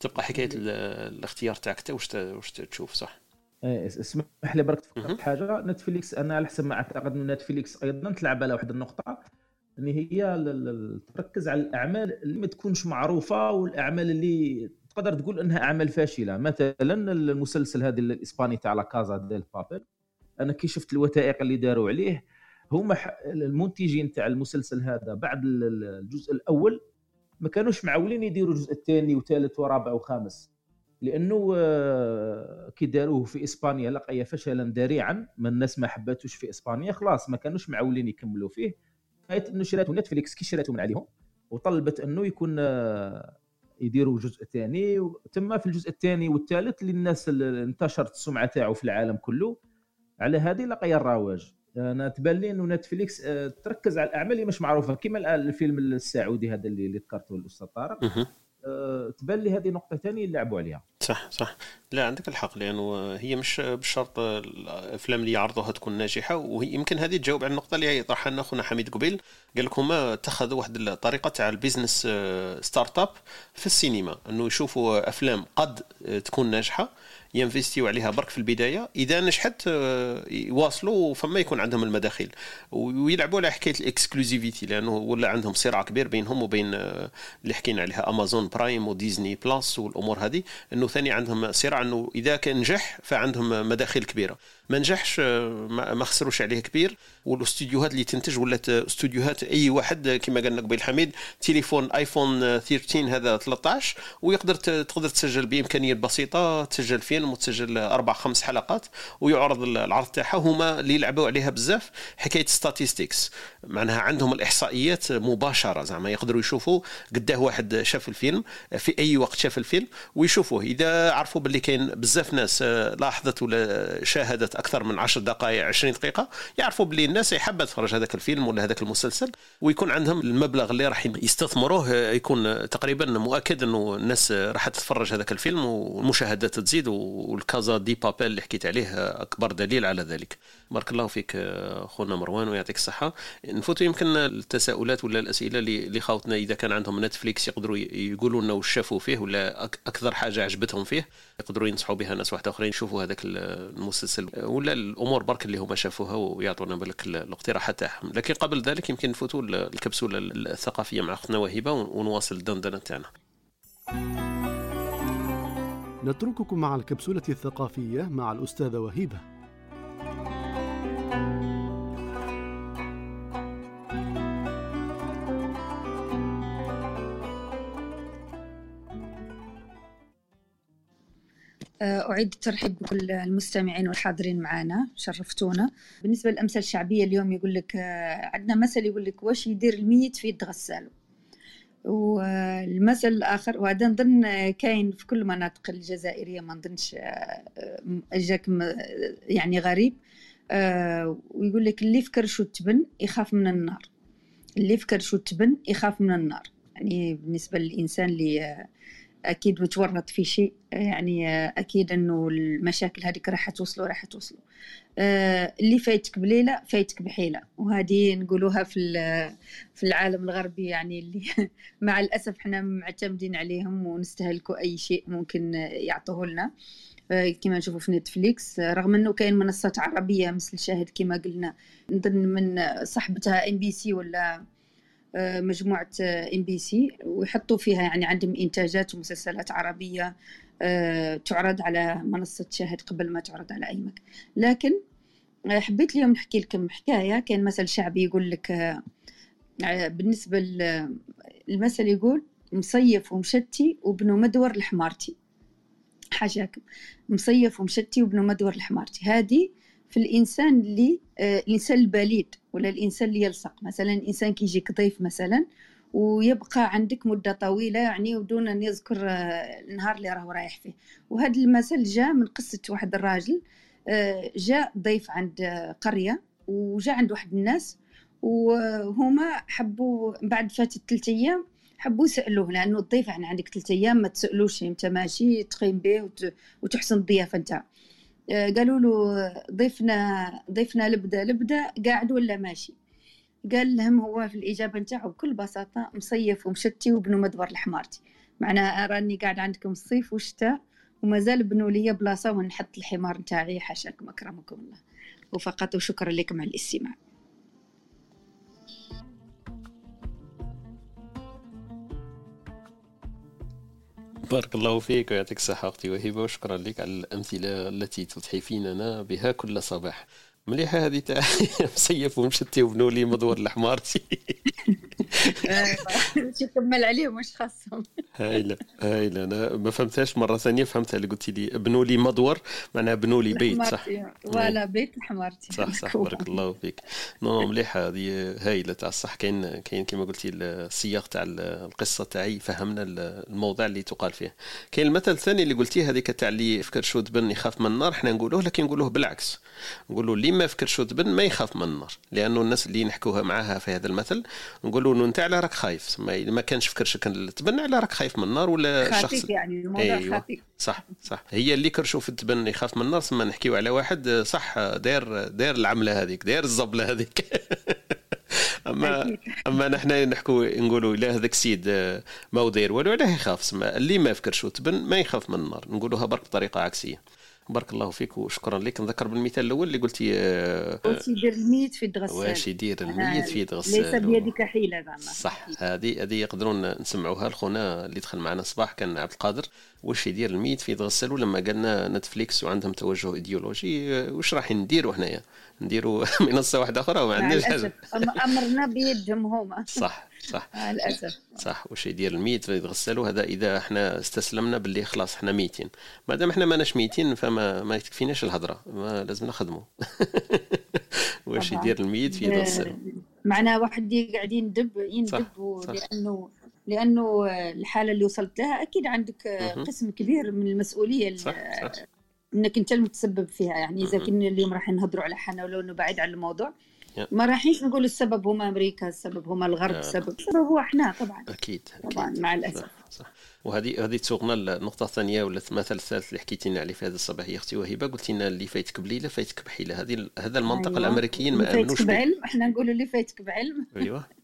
تبقى حكاية الاختيار تاعك انت واش واش تشوف صح؟ إيه، اسمح لي برك تفكرت حاجة. نتفليكس أنا على حسب ما أعتقد إن نتفليكس أيضا تلعب على واحد النقطة ان هي تركز على الأعمال اللي ما تكونش معروفة والأعمال اللي تقدر تقول إنها أعمال فاشلة. مثلا المسلسل هذا الإسباني تاع La Casa de Papel. أنا كي شفت الوثائق اللي داروا عليه هما المنتجين تاع المسلسل هذا بعد الجزء الأول ما كانوش معولين يديروا الجزء الثاني وثالث ورابع وخامس لأنه آه، كي داروه في إسبانيا لقي فشلا ذريعا ما الناس ما حباتوش في إسبانيا خلاص ما كانوش معولين يكملوا فيه. حيث إنه شراتو نتفليكس كي شراتو من عندهم؟ وطلبت إنه يكون آه، يديروا جزء ثاني تم في الجزء الثاني والثالث للناس انتشرت السمعة تاعو في العالم كله. على هذه لقي الرواج. أنا تبان لي إنه نتفليكس آه، تركز على الأعمال اللي مش معروفة كما الفيلم السعودي هذا اللي, اللي ذكرته الأستاذ طارق. أه تبان لي هذه نقطه ثانية اللي لعبوا عليها. صح صح. لا عندك الحق لأنه هي مش بالشرط الأفلام اللي يعرضوها تكون ناجحة ويمكن هذه تجاوب على النقطة اللي طرحها لنا خونا حميد قبيل. قال لك هما اتخذوا واحد الطريقة تاع ال business startup في السينما إنه يشوفوا أفلام قد تكون ناجحة ينفستيو عليها برك في البداية. إذا نجحت آه، يواصلوا فما يكون عندهم المداخيل. ويلعبوا على حكاية l'exclusivité لأنه ولا عندهم صراع كبير بينهم وبين آه، اللي حكينا عليها Amazon Prime و Disney Plus والأمور هذه. إنه ثاني عندهم صراع إنه إذا كان نجح فعندهم مداخيل كبيرة. ما نجحش ما خسروش عليه كبير. والاستوديوهات اللي تنتج ولات استوديوهات أي واحد كما قال قبيل حميد تليفون آيفون 13 هذا 13 ويقدر تقدر تسجل بإمكانيات بسيطة تسجل فيلم وتسجل أربع خمس حلقات ويعرض العرض تاعها. هما اللي يلعبوا عليها بزاف حكاية ستاتيستكس معناها عندهم الإحصائيات مباشرة زعما يقدروا يشوفوا قداه واحد شاف الفيلم في أي وقت شاف الفيلم ويشوفوه. إذا عرفوا باللي كاين بزاف ناس لاحظت ولا شاهدت أكثر من 10 دقائق 20 دقيقة. يعرفوا بلي الناس يحب تفرج هذاك الفيلم ولا هذاك المسلسل ويكون عندهم المبلغ اللي راح يستثمروه يكون تقريبا مؤكد إنه الناس راح تتفرج هذاك الفيلم والمشاهدات تزيد والكازا دي بابيل اللي حكيت عليه أكبر دليل على ذلك. بارك الله فيك خونا مروان ويعطيك الصحة. نفوت يمكن التساؤلات ولا الأسئلة اللي خاوتنا إذا كان عندهم نتفليكس يقدروا يقولوا لنا واش شافوا فيه ولا أكثر حاجة عجبتهم فيه يقدروا ينصحوا بها ناس واحد أخرين. يشوفوا هذاك المسلسل ولا الأمور برك اللي هما شافوها ويعطونا بالك الاقتراحات تاعهم لكن قبل ذلك يمكن نفوتوا الكبسولة الثقافية مع أختنا وهبه ونواصل الدندنه تاعنا. نترككم مع الكبسولة الثقافية مع الأستاذة وهيبة. أعيد الترحيب بكل المستمعين والحاضرين معنا شرفتونا. بالنسبة للأمثال الشعبية اليوم يقول لك آه، عندنا مثل يقول لك واش يدير الميت في يد والمثل الآخر وهذا نظن كاين في كل المناطق الجزائرية ما نظنش آه، جاك يعني غريب. ويقول لك اللي فكر شو تبن يخاف من النار. اللي فكر شو تبن يخاف من النار. يعني بالنسبة للإنسان اللي أكيد متورط في شيء يعني أكيد إنه المشاكل هذيك راح توصلوا راح توصلوا اللي فايتك بليلة فايتك بحيلة. وهذه نقولوها في في العالم الغربي يعني اللي مع الأسف إحنا معتمدين عليهم ونستهلكوا أي شيء ممكن يعطوه لنا. كما نشوفوا في نتفليكس رغم إنه كاين منصات عربية مثل شاهد كما قلنا نظن من صاحبتها إم بي سي ولا مجموعة ام بي سي ويحطوا فيها يعني عندهم إنتاجات ومسلسلات عربية تعرض على منصة شاهد قبل ما تعرض على أي مكان لكن حبيت اليوم نحكي لكم حكاية. كان مثل شعبي يقول لك بالنسبة المثل يقول مصيف ومشتي وابنه مدور لحمارتي. حاجاكم مصيف ومشتي وابنه مدور لحمارتي. هذه في الإنسان اللي آه الإنسان البليد ولا الإنسان اللي يلصق. مثلا إنسان كيجيك ضيف مثلا ويبقى عندك مدة طويلة يعني ودون أن يذكر آه النهار اللي راهو رايح فيه. وهذا المثل جاء من قصة واحد الراجل آه جاء ضيف عند قرية وجاء عند واحد الناس وهما حبوا بعد فاتت ثلاثة أيام حبوا يسألوه لأنه الضيف يعني عندك ثلاثة أيام ما تسألوش أنت ماشي تقيم به وتحسن الضيافة نتاعو قالوا له ضيفنا ضيفنا لبدا لبدا قاعد ولا ماشي؟ قال لهم هو في الإجابة نتاعو بكل بساطة مصيف ومشتي وبنو مدبر لحمارتي معناها راني قاعد عندكم الصيف والشتاء ومازال بنوا لي بلاصة ونحط الحمار نتاعي حاشاكم أكرمكم الله. وفقط وشكرا لكم على الاستماع. بارك الله فيك ويعطيك الصحة أختي وهبة وشكرا لك على الأمثلة التي تتحفيننا بها كل صباح. مليحة هذه تاع مصيف ومشتي وبنوا لي مدور لحمارتي شو كمل عليهم واش خاصهم. هايلة هايلة. أنا ما فهمتهاش مرة ثانية فهمتها اللي قلتي لي. بنوا لي مدور معناها بنوا لي بيت صح؟ ولا بيت لحمارتي صح صح. بارك الله فيك. نو مليحة هذه هايلة تاع الصح. كاين كاين كما قلتي السياق تاع القصة تاعي فهمنا الموضوع اللي تقال فيه. كاين المثل الثاني اللي قلتيه هذيك تاع اللي يفكر شو تبن يخاف من النار إحنا نقولوه لكن نقولوه بالعكس. نقولوا اللي ما يفكر شو تبن ما يخاف من النار لأنه الناس اللي نحكوها معاها في هذا المثل نقولوا انه أنت على راك خايف ما, ما كانش فكرش كان تبن على راك خايف من النار ولا خفيف يعني الموضوع أيوة. صح صح. هي اللي كرشوا في التبن يخاف من النار ثم نحكيو على واحد صح داير داير العملة هذيك داير الزبلة هذيك. أما أما نحن نحكوا نقولوا لا هذاك السيد ما داير والو علاه يخاف سما اللي ما فكرش تبن ما يخاف من النار نقولوها برك بطريقة عكسية. بارك الله فيك وشكرا لك. نذكر بالمثال الأول اللي قلتي واش يدير الميت في يد غسالو واش يدير الميت في يد غسالو ليس بيدك حيلة زعما. صح هذه هذه يقدرون نسمعوها. لخونا اللي دخل معنا الصباح كان عبد القادر. واش يدير الميت في يد غسالو ولما قالنا نتفليكس وعندهم توجه إيديولوجي واش راح نديروا هنايا؟ نديروا منصة واحدة أخرى وما عندناش أمرنا بيدهم هما. صح صح. للأسف. صح واش يدير الميت في يد غسالو هذا إذا إحنا استسلمنا باللي خلاص إحنا ميتين. ما دام إحنا ماناش ميتين فما ما تكفيناش الهضرة. ما لازم نخدموا واش يدير الميت في يتغسل معناها واحد قاعد يندب يندب لأنه لأنه الحالة اللي وصلت لها أكيد عندك قسم كبير من المسؤولية صح صح. إنك أنت المتسبب فيها يعني إذا كنا اليوم راح نهضروا على حنا ولو إنه بعيد عن الموضوع. ما رايحينش نقول السبب هما أمريكا السبب هما الغرب السبب السبب هو إحنا طبعا. أكيد طبعا أكيد. مع الأسف. صح, صح. وهذه هذه تسوقنا النقطة الثانية ولا المثل الثالث اللي حكيتي لنا عليه في هذا الصباح. يا أختي وهبة قلتي لنا اللي فايتك بليلة فايتك بحيلة. هذه هذا المنطق أيوة. الأمريكيين ما أمنوش فايتك بعلم إحنا نقولوا اللي فايتك بعلم. أيوه.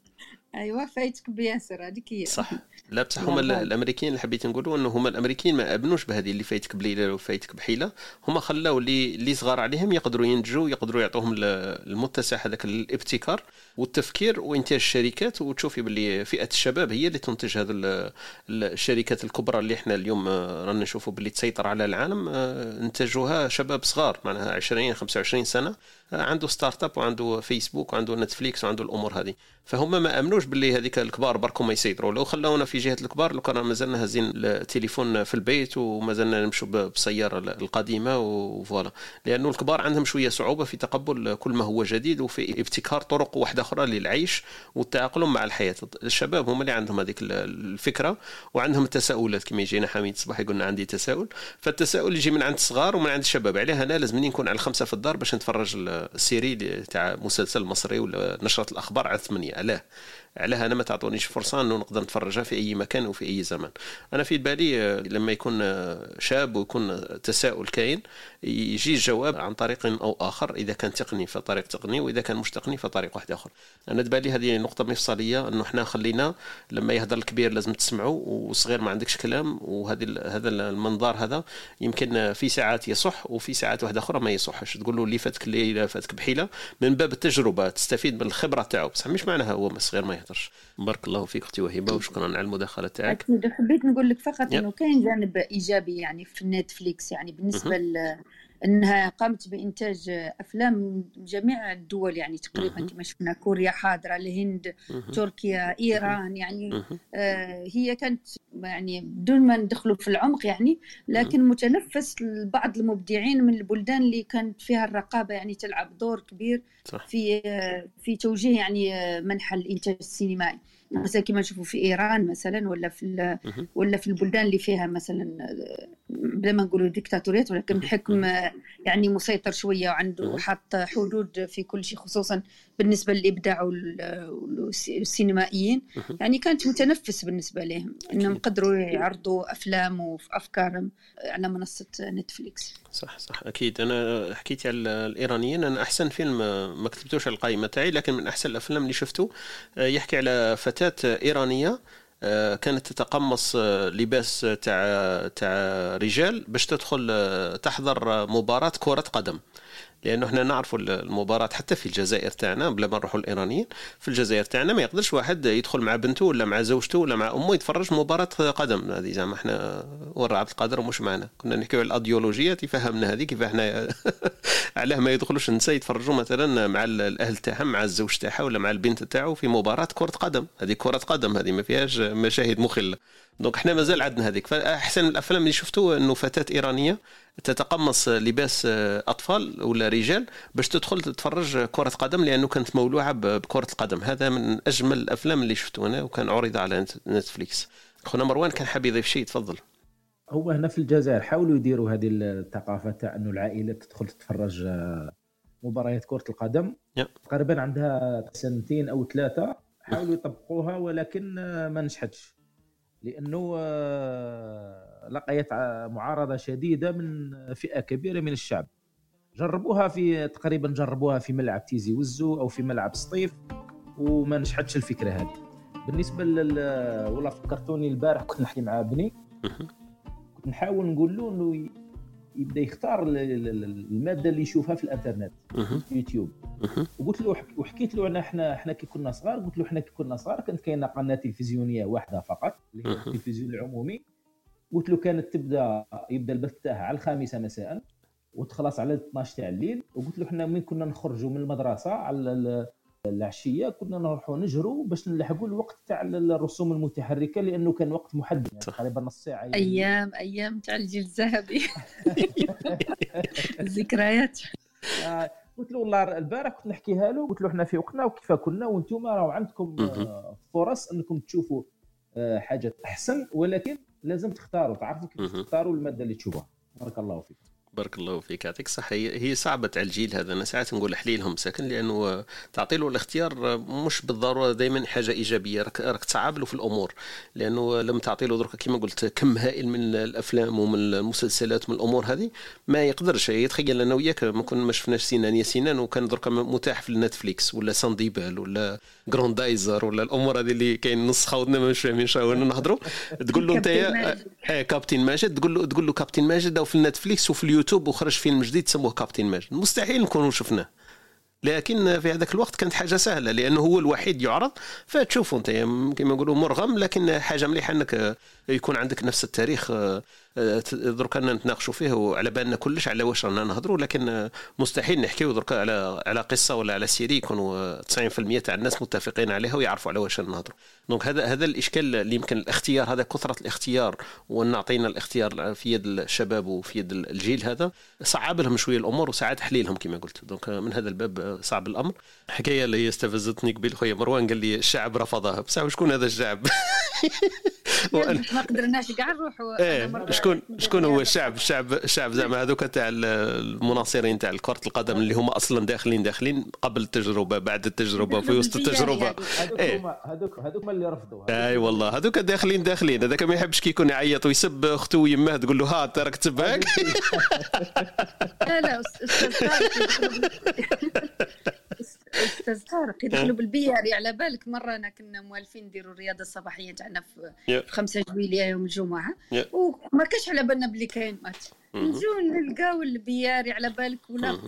أيوه فايتك بياسر هذيك هي. صح. لا بصح هما الأمريكيين اللي حبيت نقولوا إنه هما الأمريكيين ما امنوش بهذه اللي فايتك بليلة وفايتك بحيلة. هما خلاو اللي اللي صغار عليهم يقدروا ينتجوا يقدروا يعطوهم المتسع هذاك الابتكار والتفكير. وانتاج الشركات وتشوفي باللي فئة الشباب هي اللي تنتج هذه الشركات الكبرى اللي إحنا اليوم رانا نشوفوا باللي تسيطر على العالم انتجوها شباب صغار معناها 20 25 سنة. عنده startup وعنده فيسبوك وعنده نتفليكس وعنده الأمور هذه. فهم ما أمنوش باللي هذيك الكبار بركم يسيطروا. لو خلونا في جهة الكبار لو كان مازلنا هازين التليفون في البيت ومازلنا نمشوا بالسياره القديمة و voilà. لأنه الكبار عندهم شوية صعوبة في تقبل كل ما هو جديد وفي ابتكار طرق واحدة أخرى للعيش والتاقلم مع الحياة. الشباب هم اللي عندهم هذيك الفكرة وعندهم التساؤلات. كما يجينا حميد الصباح يقولنا عندي تساؤل. فالتساؤل يجي من عند الصغار ومن عند الشباب. عليه أنا لازم نكون على الخمسة في الدار باش نتفرج السيري تاع مسلسل مصري ولا نشرة الأخبار على ثمانيه علاه علاه أنا ما تعطونيش فرصة أنه نقدر نتفرجها في أي مكان وفي أي زمان أنا في بالي آه، لما يكون آه، شاب ويكون تساؤل كاين يجي الجواب عن طريق أو آخر إذا كان تقني فطريق تقني وإذا كان مش تقني فطريق واحد آخر. أنا تبالي هذه نقطة مفصلية أنه إحنا خلينا لما يهضر الكبير لازم تسمعوا والصغير ما عندكش كلام وهذه هذا المنظار هذا يمكن في ساعات يصح وفي ساعات واحدة أخرى ما يصحش. تقول له اللي فاتك الليلة فاتك بحيلة من باب التجربة تستفيد من الخبرة تاعو. بصح مش معناها هو صغير ما يهدرش بارك الله فيك أختي وهبه وشكرا على المداخلة تاعك. أكيد حبيت نقول لك فقط إنه كاين جانب إيجابي يعني في نتفليكس يعني بالنسبة إنها قامت بإنتاج أفلام جميع الدول يعني تقريبا كما شفنا كوريا حاضرة الهند تركيا إيران يعني آه هي كانت يعني بدون ما ندخلوا في العمق يعني لكن متنفس لبعض المبدعين من البلدان اللي كانت فيها الرقابة يعني تلعب دور كبير. في آه، في توجيه يعني آه، منحى الإنتاج السينمائي. مثلا كما نشوفوا في إيران مثلا ولا في ولا في البلدان اللي فيها مثلا بلا ما نقولوا ديكتاتوريات ولكن حكم يعني مسيطر شوية وعنده حاط حدود في كل شيء خصوصا بالنسبة للإبداع والسينمائيين. يعني كانت متنفس بالنسبة لهم إنهم قدروا يعرضوا أفلام وافكارهم على منصة نتفليكس. صح صح أكيد. أنا حكيت على الإيرانيين أنا أحسن فيلم ما كتبتوش على القائمة تاعي لكن من أحسن الأفلام اللي شفته يحكي على فتاة إيرانية آه، كانت تتقمص آه، لباس تاع تاع رجال باش تدخل آه، تحضر مباراة كرة قدم. لأنه إحنا نعرفوا المباراة حتى في الجزائر تاعنا بلا ما نروحوا الإيرانيين في الجزائر تاعنا ما يقدرش واحد يدخل مع بنته ولا مع زوجته ولا مع أمه يتفرج مباراة قدم. هذه زعما إحنا ورا عبد القادر ومش معنا. كنا نحكيو على الايديولوجيات يفهمنا هذه كيف إحنا علاه ما يدخلوش النساء يتفرجوا مثلا مع الأهل تاعهم مع الزوج تاعها ولا مع البنت تاعو في مباراة كرة قدم. هذه كرة قدم هذه ما فيهاش مشاهد مخلة. donc إحنا مازال عندنا هذيك. فأحسن الأفلام اللي شفتوا إنه فتاة إيرانية تتقمص لباس أطفال ولا رجال باش تدخل تتفرج كرة قدم لأنه كانت مولوعة بكرة القدم. هذا من أجمل الأفلام اللي شفتو أنا وكان عرض على نتفليكس. خونا مروان كان حاب يضيف شيء تفضل. هو هنا في الجزائر حاولوا يديروا هذه الثقافة تاع إنه العائلات تدخل تتفرج آه، مباريات كرة القدم. تقريبا عندها سنتين أو ثلاثة حاولوا يطبقوها ولكن آه، ما نجحتش. لأنه آه، لقيت معارضة شديدة من فئة كبيرة من الشعب. جربوها في تقريبا جربوها في ملعب تيزي وزو أو في ملعب سطيف وما نجحتش الفكرة هذه. بالنسبة لل ولا فكرتوني البارح كنت نحكي مع ابني كنت نحاول نقول له إنه يبدا يختار الماده اللي يشوفها في الانترنت في اليوتيوب. وقلت له وحكيت له أنا إحنا إحنا كي كنا صغار قلت له إحنا كي كنا صغار كانت كاينة قناة تلفزيونية واحدة فقط اللي هي التلفزيون العمومي. قلت له كانت تبدا يبدا البث تاعها على الخامسة مساء وتخلص على 12 تاع الليل. وقلت له إحنا من كنا نخرجوا من المدرسة؟ على العشية كنا نروحوا نجروا باش نلحقوا الوقت تاع الرسوم المتحركة لأنه كان وقت محدد يعني تقريبا نص ساعة يعني. أيام أيام تاع الجيل الذهبي. الذكريات. آه، قلت له والله البارح كنت نحكيها له قلت له إحنا في وقتنا وكيف كنا وأنتم راهو عندكم آه، فرص أنكم تشوفوا آه، حاجات أحسن ولكن لازم تختاروا تعرفوا كيف تختاروا المادة اللي تشوفوها. بارك الله فيك. بارك الله فيك. يعطيك الصحة. هي صعبة على الجيل هذا. أنا ساعات نقول حليلهم ساكن لأنه تعطي له الاختيار مش بالضرورة دائما حاجة إيجابية. راك راك تصعب له في الأمور. لأنه لما تعطي له درك كما قلت كم هائل من الأفلام ومن المسلسلات ومن الأمور هذه ما يقدرش. يتخيل أنا وياك ما كنا ما شفناش سنان يا سنان وكان درك متاح في النتفليكس ولا سانديبال ولا جروندايزر ولا الأمور هذه اللي كاين نص خاوتنا مش فاهمين شنو نهضروا. تقول له أنت يا كابتن ماجد. تقول له تقول له كابتن ماجد. أو في النتفليكس وفي اليوتيوب وخرج فيلم جديد سموه كابتن ماجد مستحيل نكونوا شفناه. لكن في هذاك الوقت كانت حاجة سهلة لأنه هو الوحيد يعرض فتشوفوا أنت كما نقولوا مرغم لكن حاجة مليحة إنك يكون عندك نفس التاريخ درك نتناقشوا فيه وعلى بالنا كلش على واش رانا نهضروا لكن مستحيل نحكيو درك على على قصة ولا على série يكونوا 90% تاع الناس متفقين عليها ويعرفوا على واش نهضروا. donc هذا هذا الإشكال اللي يمكن الاختيار هذا كثرة الاختيار ونعطينا الاختيار في يد الشباب وفي يد الجيل هذا صعب لهم شوية الأمور وساعات حليلهم كما قلت. donc من هذا الباب صعب الأمر. حكاية اللي استفزتني قبل خويا مروان قال لي الشعب رفضها. بصح شكون هذا الشعب؟ ما قدرناش كاع نروحوا إيه شكون شكون هو الشعب الشعب الشعب زعما هذوك تاع المناصرين تاع كره القدم اللي هما أصلا داخلين داخلين قبل التجربه بعد التجربة في وسط التجربة. إيه. هذوك هذوك اللي رفضوا. أي والله هذوك داخلين داخلين. هذاك ما يحبش كي يكون يعيط ويسب أخته ويماه تقول له ها تراك تسب هاك لا لا أستاذ طارق. يدخلوا بالبياري على بالك مرة أنا كنا موالفين نديروا الرياضه الصباحيه تاعنا في 5 جويلية يوم الجمعة. وما كانش على بالنا بلي كاين ماتش. نجو نلقاو البياري على بالك ولا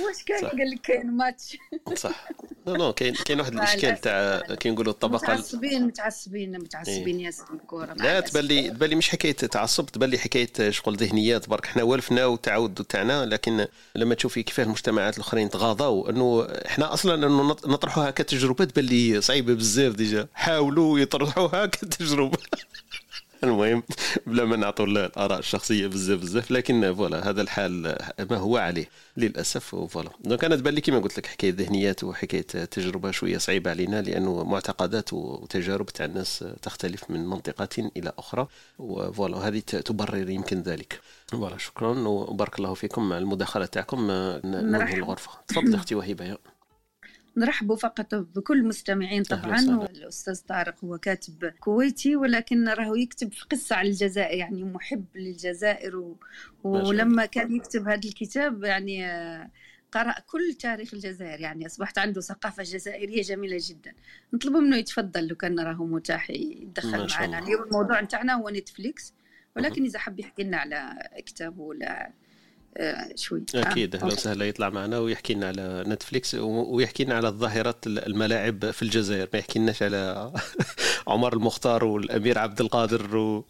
واش كان؟ قال لك كاين ماتش. صح. non non كاين كاين واحد الإشكال تاع كي نقولوا الطبقة متعصبين متعصبين متعصبين إيه. ياسر الكره لا تبان لي تبان لي مش حكاية تعصب تبان لي حكاية شغل ذهنيات برك إحنا والفنا وتعود تاعنا لكن لما تشوفي كيفاه المجتمعات الأخرين تغاضوا إنه إحنا أصلا إنه نطرحوها كتجربة تبان لي صعيبة بزاف déjà. حاولوا يطرحوها كتجربة. المهم بلا ما نعطوا الآراء الشخصية بزاف بزاف لكن voilà هذا الحال ما هو عليه للأسف. voilà. donc أنا تبان لي كيما قلت لك حكاية ذهنيات وحكاية تجربة شوية صعيبة علينا لأنه معتقدات وتجارب تاع الناس تختلف من منطقة إلى أخرى. و voilà هذه تبرر يمكن ذلك. voilà شكرا وبارك الله فيكم مع المداخلة تاعكم. ننهي الغرفة. تفضلي أختي وهبه نرحبوا فقط بكل المستمعين طبعا الاستاذ طارق هو كاتب كويتي ولكن راهو يكتب في قصة على الجزائر يعني محب للجزائر و... ولما كان يكتب هذا الكتاب يعني قرأ كل تاريخ الجزائر يعني أصبحت عنده ثقافة جزائرية جميلة جدا. نطلب منه يتفضل لو كان راهو متاح يتدخل معنا. اليوم الموضوع نتاعنا هو نتفليكس ولكن إذا حب يحكي لنا على كتابه ولا آه، شوي. أكيد أهلا وسهلا يطلع معنا ويحكي لنا على نتفليكس ويحكي لنا على ظاهره الملاعب في الجزائر. ما يحكي لناش على عمر المختار والأمير عبد القادر و...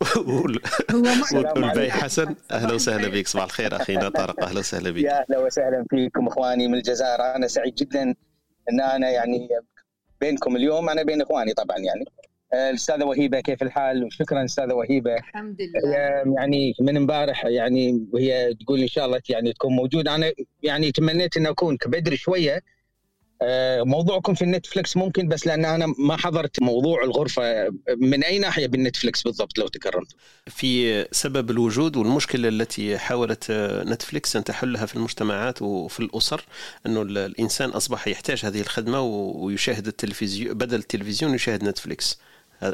والباي حسن. أهلا وسهلا بك صباح الخير اخينا طارق أهلا وسهلا بك يا أهلا وسهلا فيكم إخواني من الجزائر. أنا سعيد جدا إن أنا يعني بينكم اليوم. أنا بين إخواني طبعا يعني. الاستاذه وهيبة كيف الحال؟ وشكرا أستاذة وهيبة. الحمد لله. يعني من امبارح يعني وهي تقول إن شاء الله يعني تكون موجودة. أنا يعني تمنيت إن أكون بدري شوية. آه، موضوعكم في النتفلكس ممكن بس لأن أنا ما حضرت موضوع الغرفة. من أي ناحية بالنتفلكس بالضبط لو تكرمت؟ في سبب الوجود والمشكلة التي حاولت نتفلكس أن تحلها في المجتمعات وفي الأسر أنه الإنسان أصبح يحتاج هذه الخدمة ويشاهد التلفزيون بدل التلفزيون يشاهد نتفلكس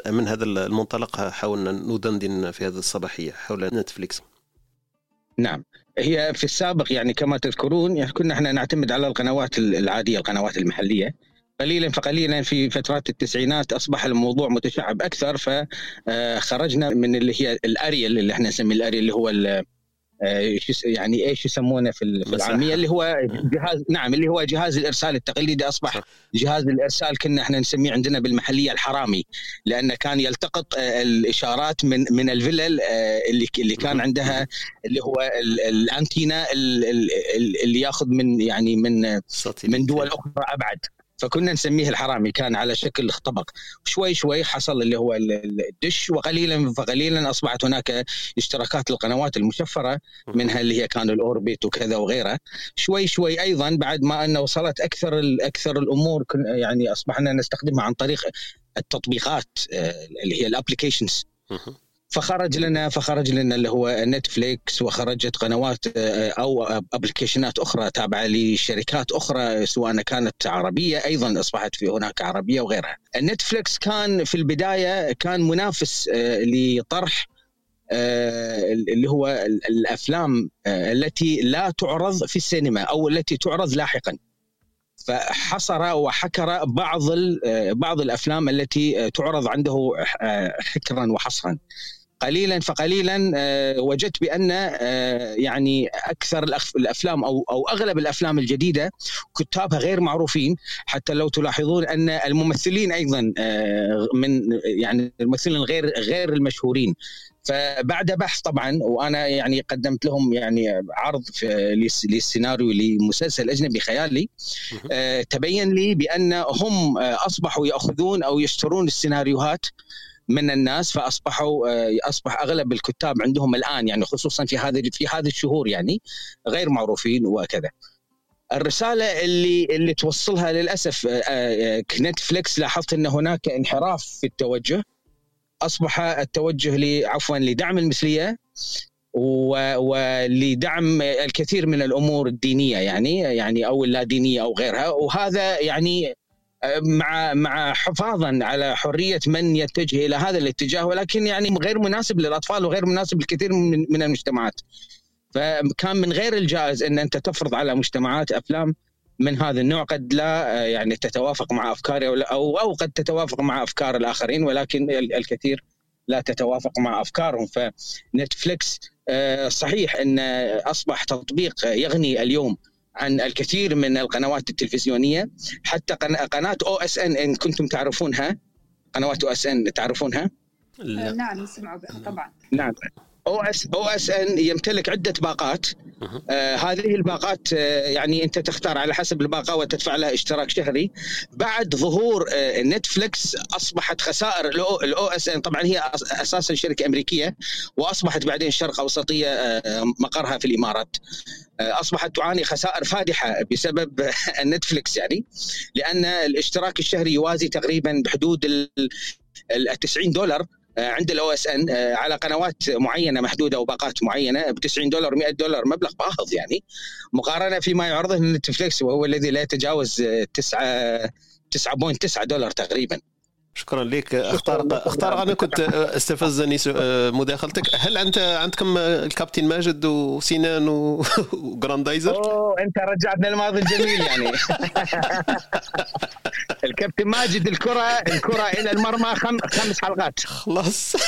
من هذا المنطلق حاولنا ندندن في هذه الصباحية حول نتفليكس. نعم. هي في السابق يعني كما تذكرون يعني كنا إحنا نعتمد على القنوات العادية القنوات المحلية. قليلا فقليلا في فترات التسعينات أصبح الموضوع متشعب أكثر فخرجنا من اللي هي الاريال اللي إحنا نسميه الاريال اللي هو آه، يعني إيش يسمونه في العاميه اللي هو جهاز نعم اللي هو جهاز الإرسال التقليدي. أصبح جهاز الإرسال كنا إحنا نسميه عندنا بالمحلية الحرامي لأنه كان يلتقط آه، الإشارات من من الفلل آه، اللي اللي كان عندها اللي هو الأنتينا اللي ياخذ من يعني من من دول أخرى أبعد. فكنا نسميه الحرامي كان على شكل طبق شوي شوي حصل اللي هو الدش وقليلا فقليلا أصبحت هناك اشتراكات للقنوات المشفرة منها اللي هي كان الأوربيت وكذا وغيرها. شوي شوي أيضا بعد ما ان وصلت أكثر أكثر الأمور يعني أصبحنا نستخدمها عن طريق التطبيقات آه، اللي هي ال applications فخرج لنا فخرج لنا اللي هو نتفليكس وخرجت قنوات آه، أو ابلكيشنات أخرى تابعة لشركات أخرى سواء كانت عربية أيضا أصبحت في هناك عربية وغيرها. النتفليكس كان في البداية كان منافس آه، لطرح آه، اللي هو الأفلام التي لا تعرض في السينما أو التي تعرض لاحقا. فحصر وحكر بعض بعض الأفلام التي تعرض عنده حكرا وحصرا. قليلا فقليلا آه، وجدت بأن آه، يعني أكثر الأفلام أو أو أغلب الأفلام الجديدة كتابها غير معروفين حتى لو تلاحظون أن الممثلين أيضا آه، من يعني الممثلين غير غير المشهورين. فبعد بحث طبعا وأنا يعني قدمت لهم يعني عرض للسيناريو لمسلسل أجنبي خيالي تبين لي بأن هم أصبحوا يأخذون أو يشترون السيناريوهات من الناس فأصبحوا آه، أصبح أغلب الكتاب عندهم الآن يعني خصوصا في هذه في هذه الشهور يعني غير معروفين وكذا. الرسالة اللي اللي توصلها للأسف آه، آه، لاحظت إن هناك انحراف في التوجه أصبح التوجه عفوا لدعم المثلية ولدعم الكثير من الأمور الدينية يعني يعني أو اللادينيه أو غيرها وهذا يعني مع مع حفاظا على حرية من يتجه إلى هذا الاتجاه ولكن يعني غير مناسب للأطفال وغير مناسب لكثير من من المجتمعات. فكان من غير الجائز إن أنت تفرض على مجتمعات أفلام من هذا النوع قد لا يعني تتوافق مع أفكاري أو أو قد تتوافق مع أفكار الآخرين ولكن الكثير لا تتوافق مع أفكارهم فنتفليكس آه، صحيح إن أصبح تطبيق يغني اليوم عن الكثير من القنوات التلفزيونية حتى قناة OSN إن كنتم تعرفونها قنوات OSN تعرفونها؟ لا. نعم نسمع طبعا نعم OS OSN يمتلك عدة باقات. آه هذه الباقات آه يعني أنت تختار على حسب الباقة وتدفع لها اشتراك شهري. بعد ظهور آه نتفلكس أصبحت خسائر ال OSN طبعا هي أساسا شركة أمريكية وأصبحت بعدين شرق أوسطية آه مقرها في الإمارات. آه، أصبحت تعاني خسائر فادحة بسبب نتفلكس يعني لأن الاشتراك الشهري يوازي تقريبا بحدود ال 90 دولار. عند ال OSN آه، على قنوات معينة محدودة وباقات معينة ب 90 دولار 100 دولار مبلغ باهظ يعني. مقارنة فيما يعرضه نتفليكس وهو الذي لا يتجاوز 9 9.9 دولار تقريبا. شكرا لك. أختار أختار أنا كنت استفزني مداخلتك. هل أنت عندكم الكابتن ماجد وسنان وجراندايزر؟ أوه أنت رجعتنا الماضي الجميل يعني. الكابتن ماجد الكرة الكرة إلى المرمى خم... خمس حلقات. خلاص.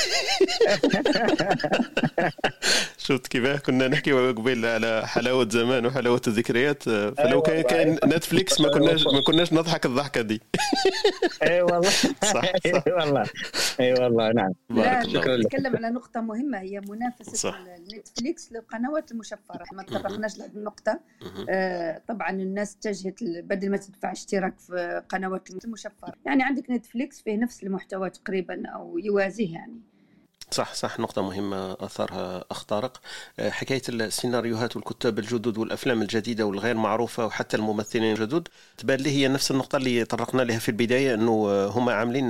شفت كيف كنا نحكي قبيل على حلاوة زمان وحلاوة الذكريات. فلو كان كان نتفليكس ما كناش ما كناش نضحك الضحكة دي. اي والله. صح إي والله. إي والله نعم. شكرا نتكلم على نقطة مهمة هي منافسة صح. نتفليكس للقنوات المشفرة ما تطرقناش لهذه النقطة. آه طبعا الناس اتجهت بدل ما تدفع اشتراك في قنوات المشفرة يعني عندك نتفليكس فيه نفس المحتوى تقريبا أو يوازيه يعني. صح صح نقطة مهمة أثرها أخ طارق آه، حكاية السيناريوهات والكتاب الجدد والأفلام الجديدة والغير معروفة وحتى الممثلين الجدد. تبان لي هي نفس النقطة اللي طرقنا لها في البداية أنه آه، هم عاملين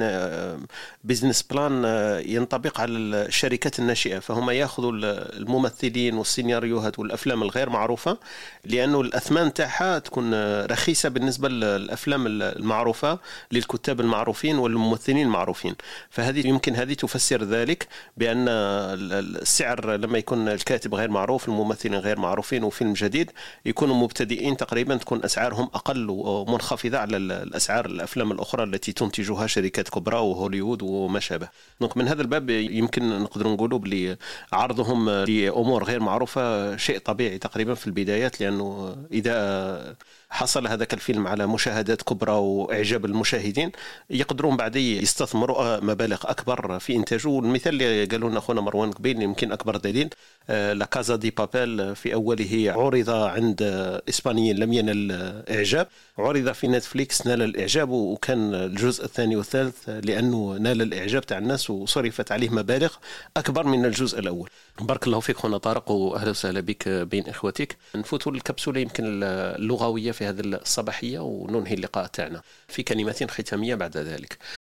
business آه، plan ينطبق على الشركات الناشئة. فهم ياخذوا الممثلين والسيناريوهات والأفلام الغير معروفة لأنه الأثمان تاعها تكون رخيصة بالنسبة للأفلام المعروفة للكتاب المعروفين والممثلين المعروفين. فهذه يمكن هذه تفسر ذلك. بأن السعر لما يكون الكاتب غير معروف الممثلين غير معروفين وفيلم جديد يكونوا مبتدئين تقريبا تكون أسعارهم أقل ومنخفضة على الأسعار الأفلام الأخرى التي تنتجها شركات كبرى وهوليوود وما شابه. دونك من هذا الباب يمكن نقدر نقولوا بلي عرضهم لأمور غير معروفة شيء طبيعي تقريبا في البدايات لأنه إذا حصل هذاك الفيلم على مشاهدات كبرى وإعجاب المشاهدين. يقدرون بعد يستثمروا مبالغ أكبر في إنتاجه. والمثال اللي قالوا لنا أخونا مروان قبيل يمكن أكبر دليل. لا كازا دي بابيل في أوله عرض عند إسبانيين لم ينل إعجاب. عرض في نتفليكس نال الإعجاب وكان الجزء الثاني والثالث لأنه نال الإعجاب تاع الناس وصرفت عليه مبالغ أكبر من الجزء الأول. بارك الله فيك خونا طارق وأهلا وسهلا بك بين إخوتك. نفوتوا الكبسولة يمكن اللغوية في هذه الصباحية وننهي اللقاء تاعنا في كلمات ختامية بعد ذلك.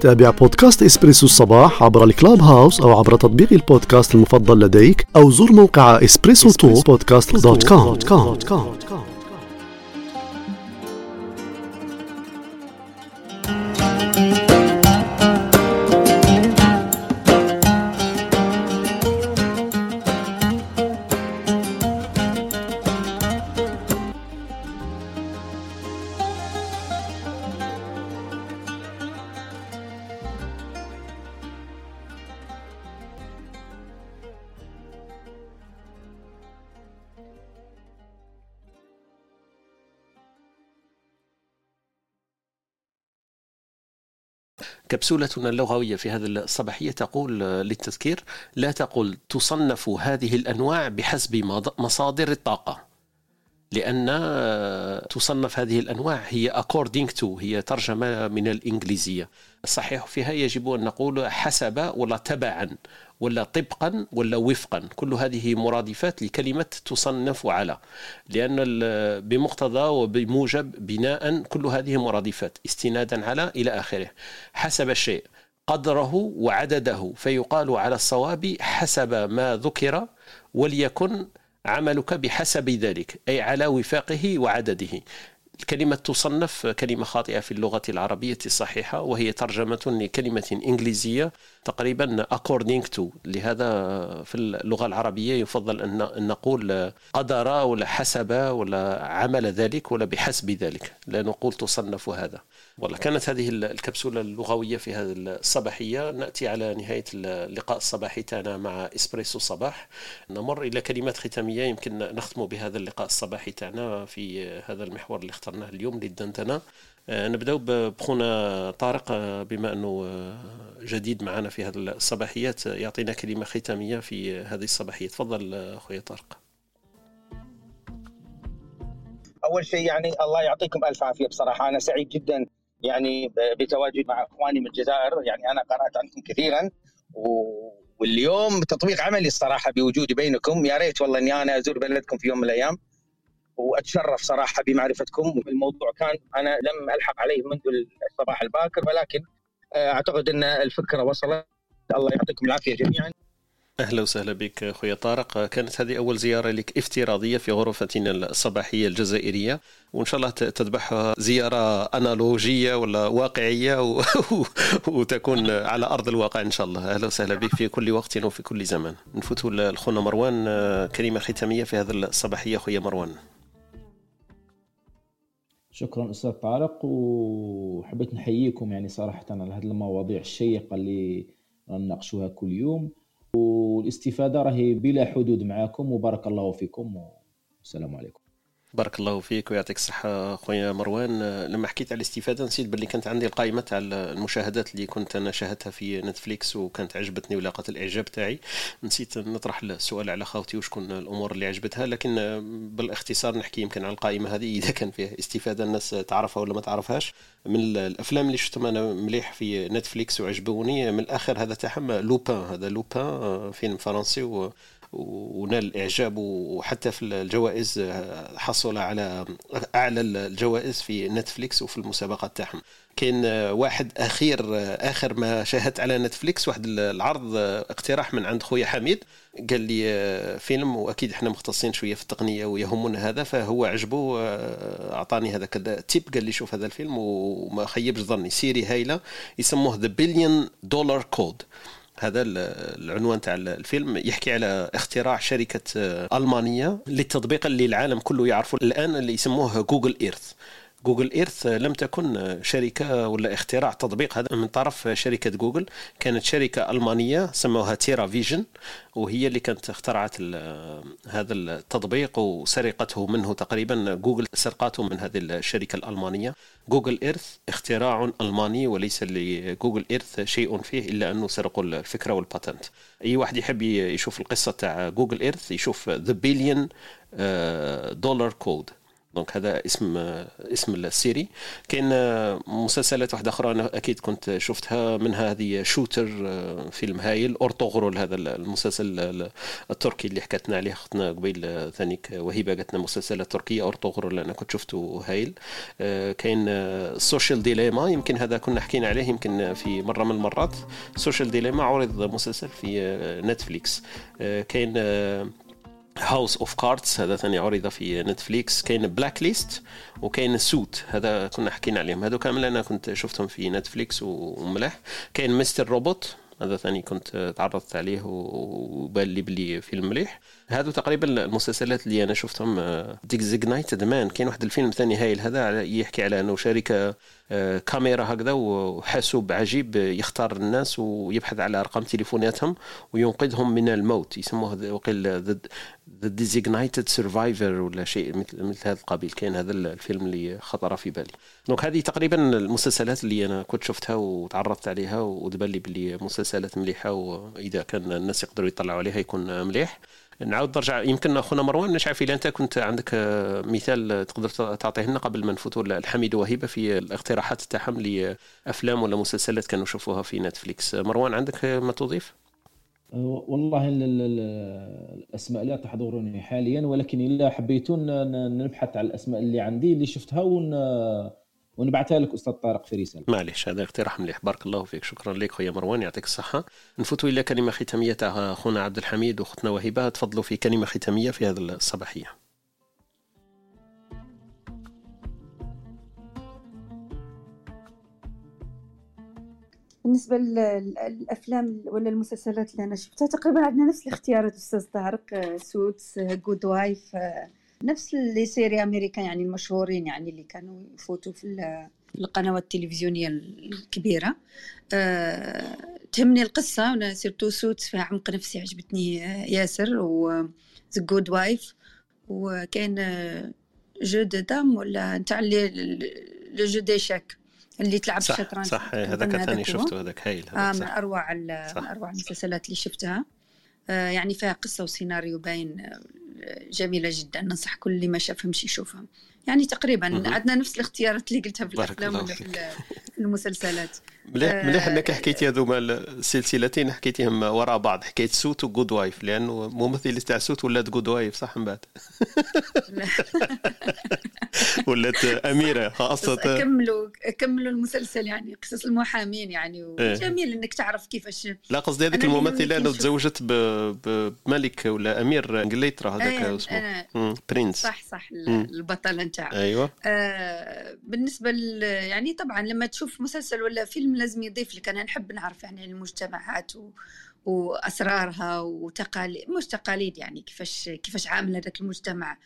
تابع بودكاست إسبريسو الصباح عبر ال Clubhouse أو عبر تطبيق البودكاست المفضل لديك أو زر موقع EspressoTalk podcast dot com. كبسولتنا اللغوية في هذه الصباحية تقول للتذكير لا تقل تصنف هذه الأنواع بحسب مصادر الطاقة. لأن تصنف هذه الأنواع هي according to هي ترجمة من الإنجليزية. الصحيح فيها يجب أن نقول حسب ولا تبعا. ولا طبقا ولا وفقا. كل هذه مرادفات لكلمة تصنف على. لأن بمقتضى وبموجب بناء كل هذه مرادفات استنادا على إلى آخره. حسب الشيء قدره وعدده. فيقال على الصواب حسب ما ذكر وليكن عملك بحسب ذلك أي على وفاقه وعدده. الكلمة تصنف كلمة خاطئة في اللغة العربية الصحيحة وهي ترجمة لكلمة إنجليزية تقريبا according to. لهذا في اللغة العربية يفضل أن نقول قدر ولا حسب ولا عمل ذلك ولا بحسب ذلك. لا نقول تصنف هذا. والله كانت هذه الكبسولة اللغوية في هذه الصباحية؟ نأتي على نهاية اللقاء الصباحي تاعنا مع إسبريسو صباح. نمر إلى كلمات ختامية يمكن نختم بهذا اللقاء الصباحي تاعنا في هذا المحور اللي اخترناه اليوم للدندنة. آه، نبدأ بخونا طارق آه، بما أنه آه، جديد معنا في هذه الصباحيات يعطينا كلمة ختامية في هذه الصباحية. تفضل أخوي طارق. أول شيء يعني الله يعطيكم ألف عافية. بصراحة أنا سعيد جدا يعني بتواجد مع إخواني من الجزائر. يعني أنا قرأت عنكم كثيرا. واليوم تطبيق عملي الصراحة بوجودي بينكم. يا ريت والله إني أنا أزور بلدكم في يوم من الأيام وأتشرف صراحة بمعرفتكم. الموضوع كان أنا لم ألحق عليه منذ الصباح الباكر ولكن آه، أعتقد إن الفكرة وصلت. الله يعطيكم العافية جميعا. أهلا وسهلا بك أخويا طارق. كانت هذه أول زيارة لك افتراضية في غرفتنا الصباحية الجزائرية وإن شاء الله تتبعها زيارة أنالوجية ولا واقعية و... وتكون على أرض الواقع إن شاء الله. أهلا وسهلا بك في كل وقت وفي كل زمان. نفوت لخونا مروان كلمة ختامية في هذه الصباحية. أخويا مروان. شكرا أستاذ طارق وحبيت نحييكم يعني صراحة على هذه المواضيع الشيقة اللي نناقشوها كل يوم. والاستفادة راهي بلا حدود معاكم وبارك الله فيكم والسلام عليكم. بارك الله فيك ويعطيك الصحة خويا مروان. لما حكيت على الاستفادة نسيت باللي كانت عندي القائمة تاع المشاهدات اللي كنت أنا شاهدتها في نتفليكس وكانت عجبتني ولاقت الإعجاب تاعي. نسيت نطرح السؤال على خاوتي وشكون الأمور اللي عجبتها لكن بالاختصار نحكي يمكن على القائمة هذه إذا كان فيها استفادة الناس تعرفها ولا ما تعرفها من الأفلام اللي شفتهم أنا مليح في نتفليكس وعجبوني من الآخر هذا تاعهم Lupin. هذا Lupin فيلم فرنسي ونال الإعجاب وحتى في الجوائز حصل على اعلى الجوائز في نتفليكس وفي المسابقات تاعهم. كاين واحد أخير آخر ما شاهدت على نتفليكس واحد العرض اقتراح من عند خويا حميد. قال لي فيلم وأكيد إحنا مختصين شوية في التقنية ويهمنا هذا فهو عجبه أعطاني هذا كذا tip. قال لي شوف هذا الفيلم وما خيبش ظني. série هايلة يسموه The Billion Dollar Code هذا العنوان تاع الفيلم يحكي على اختراع شركة آه، ألمانية للتطبيق اللي العالم كله يعرفه. الآن اللي يسموه Google Earth Google Earth لم تكن شركة ولا اختراع تطبيق. هذا من طرف شركة جوجل. كانت شركة ألمانية سموها TerraVision وهي اللي كانت اخترعت هذا التطبيق وسرقته منه تقريبا. جوجل سرقته من هذه الشركة الألمانية. Google Earth اختراع ألماني وليس ل Google Earth شيء فيه إلا أنه سرقوا الفكرة وال patent. أي واحد يحب يشوف القصة تاع Google Earth يشوف The Billion Dollar Code donc هذا اسم اسم ال série. كاين مسلسلات واحدة أخرى أنا أكيد كنت شفتها منها هذه Shooter فيلم هايل اورتوغرول هذا المسلسل التركي اللي حكتنا عليه أختنا قبيل ثانيك وهبه قالت لنا مسلسلات تركية اورتوغرول أنا كنت شفته هايل. كاين Social Dilemma يمكن هذا كنا حكينا عليه يمكن في مرة من المرات. Social Dilemma عرض مسلسل في نتفليكس كاين House of Cards هذا ثاني عرض في نتفليكس. كاين Blacklist وكاين Suits هذا كنا حكينا عليهم. هذو كامل أنا كنت شفتهم في نتفليكس وملاح كاين Mr. Robot هذا ثاني كنت تعرضت عليه وبان لي بلي فيلم مليح. هذو تقريبا المسلسلات اللي أنا شفتهم Designated man كاين واحد الفيلم ثاني هايل هذا يحكي على أنه شركة آه، كاميرا هكذا وحاسوب عجيب يختار الناس ويبحث على أرقام تليفوناتهم وينقذهم من الموت. يسموه وقيل The Designated Survivor ولا شيء مثل مثل هذا القبيل. كاين هذا الفيلم اللي خطر في بالي. donc هذه تقريبا المسلسلات اللي أنا كنت شفتها وتعرضت عليها وتبان لي بلي مسلسلات مليحة وإذا كان الناس يقدروا يطلعوا عليها يكون مليح. نعاود نرجع. يمكن أخونا مروان مش عارف إذا أنت كنت عندك مثال تقدر تعطيه لنا قبل ما نفوتوا الحميد وهبه في الاقتراحات تاعهم لأفلام ولا مسلسلات كانوا يشوفوها في نتفليكس. مروان عندك ما تضيف؟ والله الأسماء لا تحضرني حاليا ولكن الا حبيتون نبحث على الأسماء اللي عندي اللي شفتها ون ونبعثها لك أستاذ طارق في رسالة. معليش هذا اقتراح مليح. بارك الله فيك. شكرا لك خويا مروان يعطيك الصحة. نفوتوا إلى كلمة ختاميه تاع خونا عبد الحميد وأختنا وهبه تفضلوا في كلمة ختامية في هذه الصباحية. بالنسبة للأفلام ولا المسلسلات اللي أنا شفتها تقريبا عندنا نفس الاختيارات أستاذ طارق Suits Good Wife نفس les séries américaines يعني المشهورين يعني اللي كانوا يفوتوا في القنوات التلفزيونية الكبيرة. أه تهمني القصة أنا surtout Suits فيها عمق نفسي عجبتني ياسر و The Good Wife وكاين jeu de dames ولا نتاع le jeu d'échecs اللي تلعب صح الشطرنج. صح. هذاك ثاني شفته هذاك هايل آه من أروع من أروع المسلسلات اللي شفتها. آه يعني فيها قصة وسيناريو باين آه، جميلة جدا. ننصح كل اللي ما شافهمش يشوفها. يعني تقريبا. عندنا نفس الاختيارات اللي قلتها في الأفلام الله ولا في فيك. ال- في المسلسلات مليح آه، مليح إنك حكيتي هذوما السلسلتين حكيتيهم وراء بعض حكايه Suits و Good Wife لأنه ممثل تاع Suits ولات Good Wife صح من بعد ولات أميرة خاصة كملوا كملوا المسلسل يعني قصص المحامين يعني إيه. وجميل إنك تعرف كيفاش لا قصدي هذيك اللي الممثلة شوف- تزوجت بملك ولا أمير إنجلترا هذاك آه، اسمه برنس صح صح. البطلة نتاع أيوه. آه بالنسبة ل... يعني طبعا لما تشوف مسلسل ولا فيلم لازم يضيف لك. أنا نحب نعرف يعني المجتمعات و... وأسرارها وتقاليد مش تقاليد يعني كيفاش كيفاش عامل هذاك المجتمع.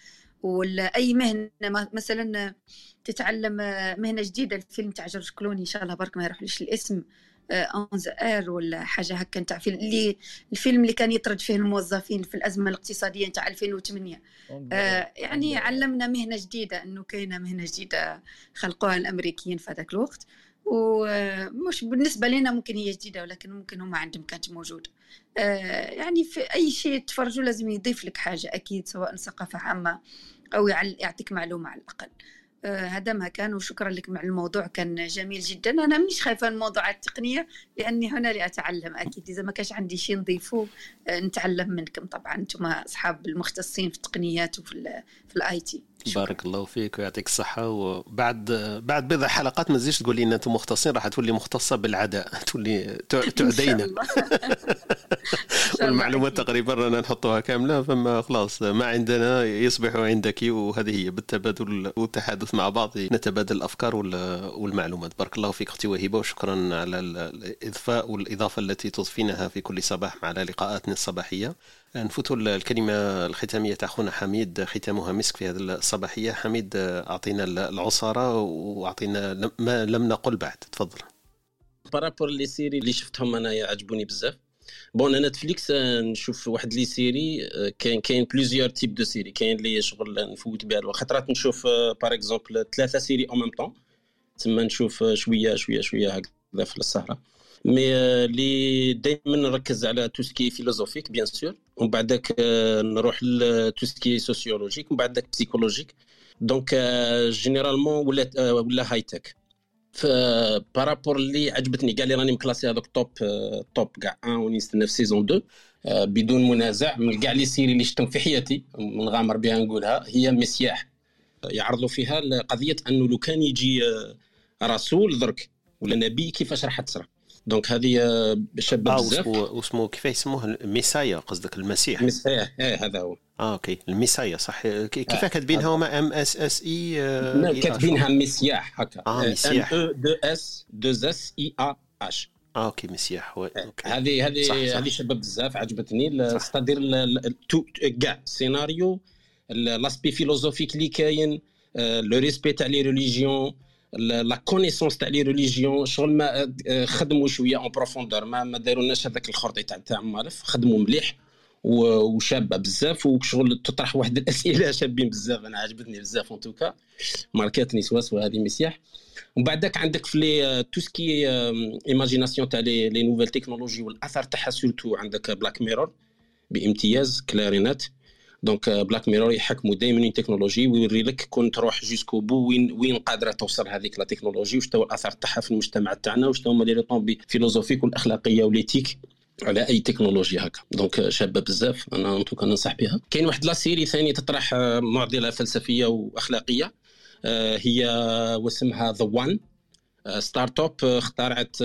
ولا أي مهنة ما- مثلا تتعلم مهنة جديدة الفيلم تاع جورج كلوني إن شاء الله برك ما يروحليش الاسم. On the Air ولا حاجة هكا نتاع فيلم اللي الفيلم اللي كان يطرد فيه الموظفين في الأزمة الاقتصادية نتاع 2008 آه، يعني علمنا مهنة جديدة أنه كاينة مهنة جديدة خلقوها الأمريكيين في هذاك الوقت. ومش بالنسبة لنا ممكن هي جديدة ولكن ممكن هم عندهم كانت موجودة. آه، يعني في أي شيء تفرجوا لازم يضيف لك حاجة أكيد سواء ثقافة عامة أو يعل- يعطيك معلومة على الأقل. آه، هذا ما كان وشكرا لك مع الموضوع كان جميل جدا. أنا مانيش خايفة من الموضوعات التقنية لأني هنا لأتعلم أكيد. إذا ما كانش عندي شيء نضيفه آه، نتعلم منكم. طبعا أنتم أصحاب المختصين في التقنيات وفي ال في ال IT. بارك الله فيك ويعطيك الصحة. وبعد بعد بضع حلقات ما تزيدش تقول لي إن أنتم مختصين راح تولي مختصة بالعداء. تولي تع- تعدينا. والمعلومات تقريبا رانا نحطوها كاملة فما خلاص ما عندنا يصبح عندك وهذه هي بالتبادل والتحدث مع بعض نتبادل الأفكار وال- والمعلومات. بارك الله فيك أختي وهبة وشكرا على ال- الإضفاء والإضافة التي تضفينها في كل صباح. على لقاءاتنا الصباحية. نفوت الكلمة الختامية تاع خونا حميد ختامها مسك في هذه الصباحية. حميد أعطينا العصارة وأعطينا ما لم نقل بعد. تفضل. par rapport les séries اللي شفتهم انايا عجبوني بزاف. bon أنا نتفليكس آه، نشوف واحد les séries آه، كاين كاين plusieurs types de séries كاين اللي شغل نفوت بها الوقت. خطرات نشوف par exemple ثلاثة séries en même temps تما نشوف آه، شوية شوية شوية هكذا في السهرة. mais اللي دائما نركز على tout ce qui est philosophique bien sûr ومن بعدك نروح tout ce qui est sociologique ومن بعدك psychologique donc généralement ولا ولا high-tech par rapport اللي عجبتني كاع اللي راني مكلاسي هذوك top top كاع 1 ونستنى في saison 2 آه، بدون منازع من كاع les séries اللي شفتهم في حياتي نغامر بها نقولها هي Messiah يعرضوا فيها قضيه انه لو كان يجي رسول درك ولا نبي كيفاش راح تصرى donc هذه آه، شابة آه بزاف. واسمه واسمه كيف يسموه؟ ال Messiah قصدك المسيح. Messiah إيه هذا هو. آه OK. ال Messiah صح. كي- كيف كاتبينها هما M S S I لا، كاتبينها Messiah هكا. آه، Messiah. M E deux S deux S I A H آه OK Messiah oui. OK. هذه هذه. هذه شابة بزاف عجبتني. c'est-à-dire كاع scénario l'aspect philosophique اللي كاين le respect تاع les religions la connaissance تاع les religions شغل ما آه، خدموا شوية en profondeur ما ما دارولناش هذاك الخرطي تاع تاع مالف خدموا مليح وشابة بزاف وشغل تطرح واحد الأسئلة شابين بزاف أنا عجبتني بزاف en tout cas ماركاتني سوا سوا هذه Messiah ومن بعدك عندك في لي tout ce qui est imagination تاع les les nouvelles technologies والأثر تاعها surtout عندك Black Mirror بامتياز clair et net donc Black Mirror يحكموا دائما تكنولوجي ويوري لك كون تروح jusqu'au bout وين وين قادره توصل هذيك la technologie وش هو الاثر تاعها في المجتمع تاعنا وش هما les retombées philosophiques والاخلاقيه و l'éthique على اي تكنولوجيا هكا donc شابه بزاف أنا انتو ننصح بها كاين واحد la série ثاني تطرح معضله فلسفيه واخلاقيه هي واسمها The One startup اخترعت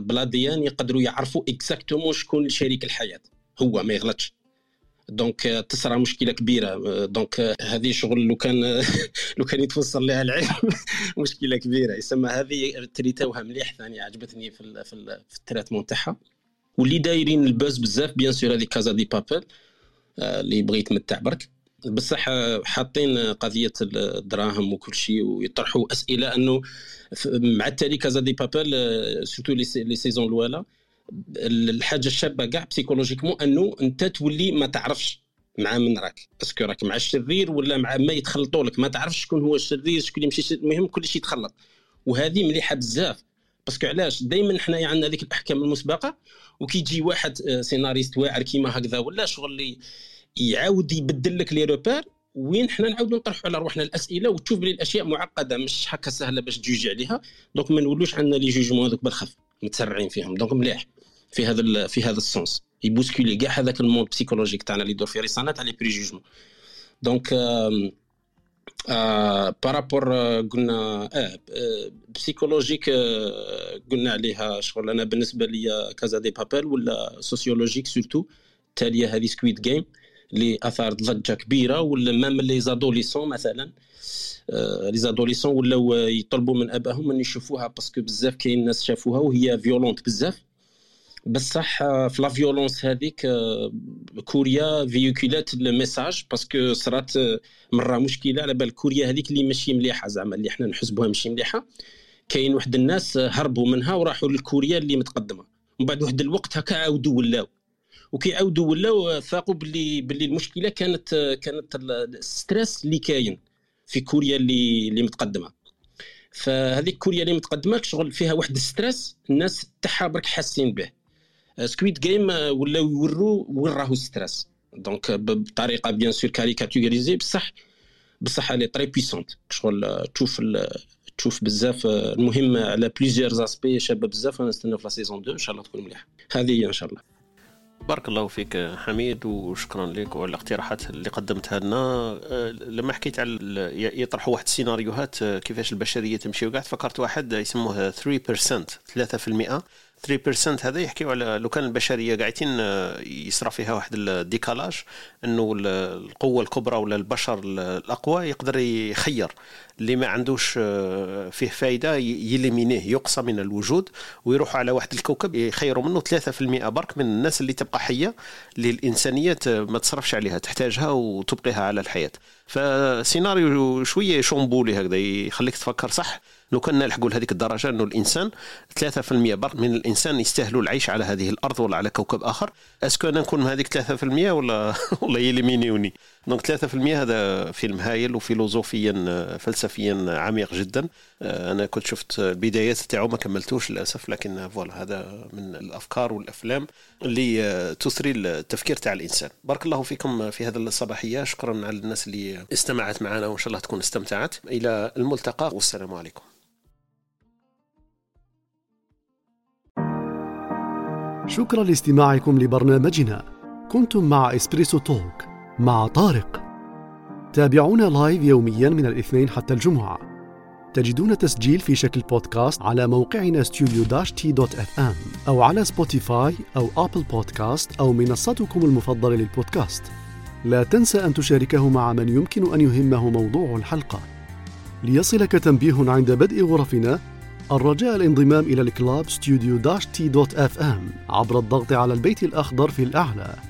ب l'ADN يقدروا يعرفوا exactement شكون شريك الحياة هو ما يغلطش donc تصرى مشكلة كبيرة. donc هذه شغل لو كان لو كان يتوصل لها العلم مشكلة كبيرة. يسمى هذه تريتوها مليح ثاني عجبتني في في, في ال traitement تاعها واللي دايرين ال buzz بزاف bien sûr هذه Casa de Papel اللي يبغي يتمتع برك. بصح حاطين قضية الدراهم وكل شيء ويطرحوا أسئلة أنه مع التالي Casa de Papel surtout les saisons الاولى الحاجة الشابة كاع psychologiquement أنه أنت تولي ما تعرفش مع من راك. est-ce que راك مع الشرير ولا مع ما يتخلطوا لك. ما تعرفش شكون هو الشرير شكون يمشي المهم كل شيء يتخلط. وهذه مليحة بزاف. parce que علاش؟ دائما حنايا عندنا هذيك الأحكام المسبقة وكي يجي واحد آه، سيناريست واعر كيما هكذا ولا شغل اللي يعاود يبدل لك les repères وين حنا نعاودوا نطرحوا على روحنا الأسئلة وتشوف بلي الأشياء معقدة مش هكا سهلة باش تجوجي عليها. donc ما نولوش عندنا les jugements هذوك بالخف متسرعين فيهم. donc مليح. في هذا في هذا ال sens. يبوسكولي كاع هذاك ال monde psychologique تاعنا اللي يدور في رسالة تاع les préjugements donc par rapport قلنا آه psychologique قلنا عليها شغل أنا بالنسبة لي Casa de Papel ولا sociologique surtout تاليه هذه Squid Game اللي اثارت ضجه كبيره ولا même les adolescents مثلا les adolescents ولاو يطلبوا من ابائهم ان يشوفوها parce que بزاف كاين ناس شافوها وهي violente بزاف بصح في la violence هذيك كوريا فيوكولات ال message parce que صرات مرة مشكلة على بال كوريا هذيك اللي ماشي مليحة زعما اللي إحنا نحسبوها ماشي مليحة. كاين واحد الناس هربوا منها وراحوا لكوريا اللي متقدمة. ومن بعد واحد الوقت هكا عاودوا ولاو. وكيعاودوا ولاو فاقوا باللي باللي المشكلة كانت كانت ال stress اللي كاين في كوريا اللي اللي متقدمة. فهذيك كوريا اللي متقدمة شغل فيها واحد ال stress الناس تاعها برك حاسين به. Squid Game ولاو يوروا وين راهو stress donc بطريقة bien sûr caricaturisée بصح بصح elle est très puissante شغل تشوف تشوف بزاف المهم على plusieurs aspects شابة بزاف ونستنى في la saison 2 إن شاء الله تكون مليحة. هذه هي إن شاء الله. بارك الله فيك حميد وشكرا لك وعلى الاقتراحات اللي قدمتها لنا. أه، لما حكيت على يطرحوا واحد السيناريوهات أه، كيفاش البشرية تمشي وقعت فكرت واحد يسموه 3% 3% 3% هذا يحكيو على لو كان البشريه قاعدين آه، يصرى فيها واحد ال décalage إنه القوة الكبرى ولا البشر الأقوى يقدر يخير. اللي ما عندوش آه، فيه فايدة يليمينيه يقصى من الوجود ويروح على واحد الكوكب يخيروا منه 3% برك من الناس اللي تبقى حية اللي الانسانيه ما تصرفش عليها تحتاجها وتبقيها على الحياة. فسيناريو شوية chamboulé هكذا يخليك تفكر صح. لو كنا نلحقوا لهذيك الدرجة إنه الإنسان 3% برك من الإنسان يستاهلوا العيش على هذه الأرض ولا على كوكب آخر. est-ce que أنا نكون هذيك 3% ولا ولا يليمينيوني donc 3% هذا فيلم هايل وفيلوزوفيا فلسفيا عميق جدا. آه، أنا كنت شفت البدايات تاعو ما كملتوش للأسف لكن voilà هذا من الأفكار والأفلام اللي آه، تثري التفكير تاع الإنسان. بارك الله فيكم في هذا الصباحية. شكرا على الناس اللي استمعت معنا وإن شاء الله تكون استمتعت. إلى الملتقى والسلام عليكم. شكرا لاستماعكم لبرنامجنا. كنتم مع EspressoTalk مع طارق. تابعونا live يوميا من الاثنين حتى الجمعة. تجدون تسجيل في شكل بودكاست على موقعنا ام أو على Spotify أو Apple Podcast أو منصتكم المفضلة للبودكاست. لا تنسى أن تشاركه مع من يمكن أن يهمه موضوع الحلقة. ليصلك تنبيه عند بدء غرفنا الرجاء الانضمام إلى ال club studio dash t dot fm عبر الضغط على البيت الأخضر في الأعلى.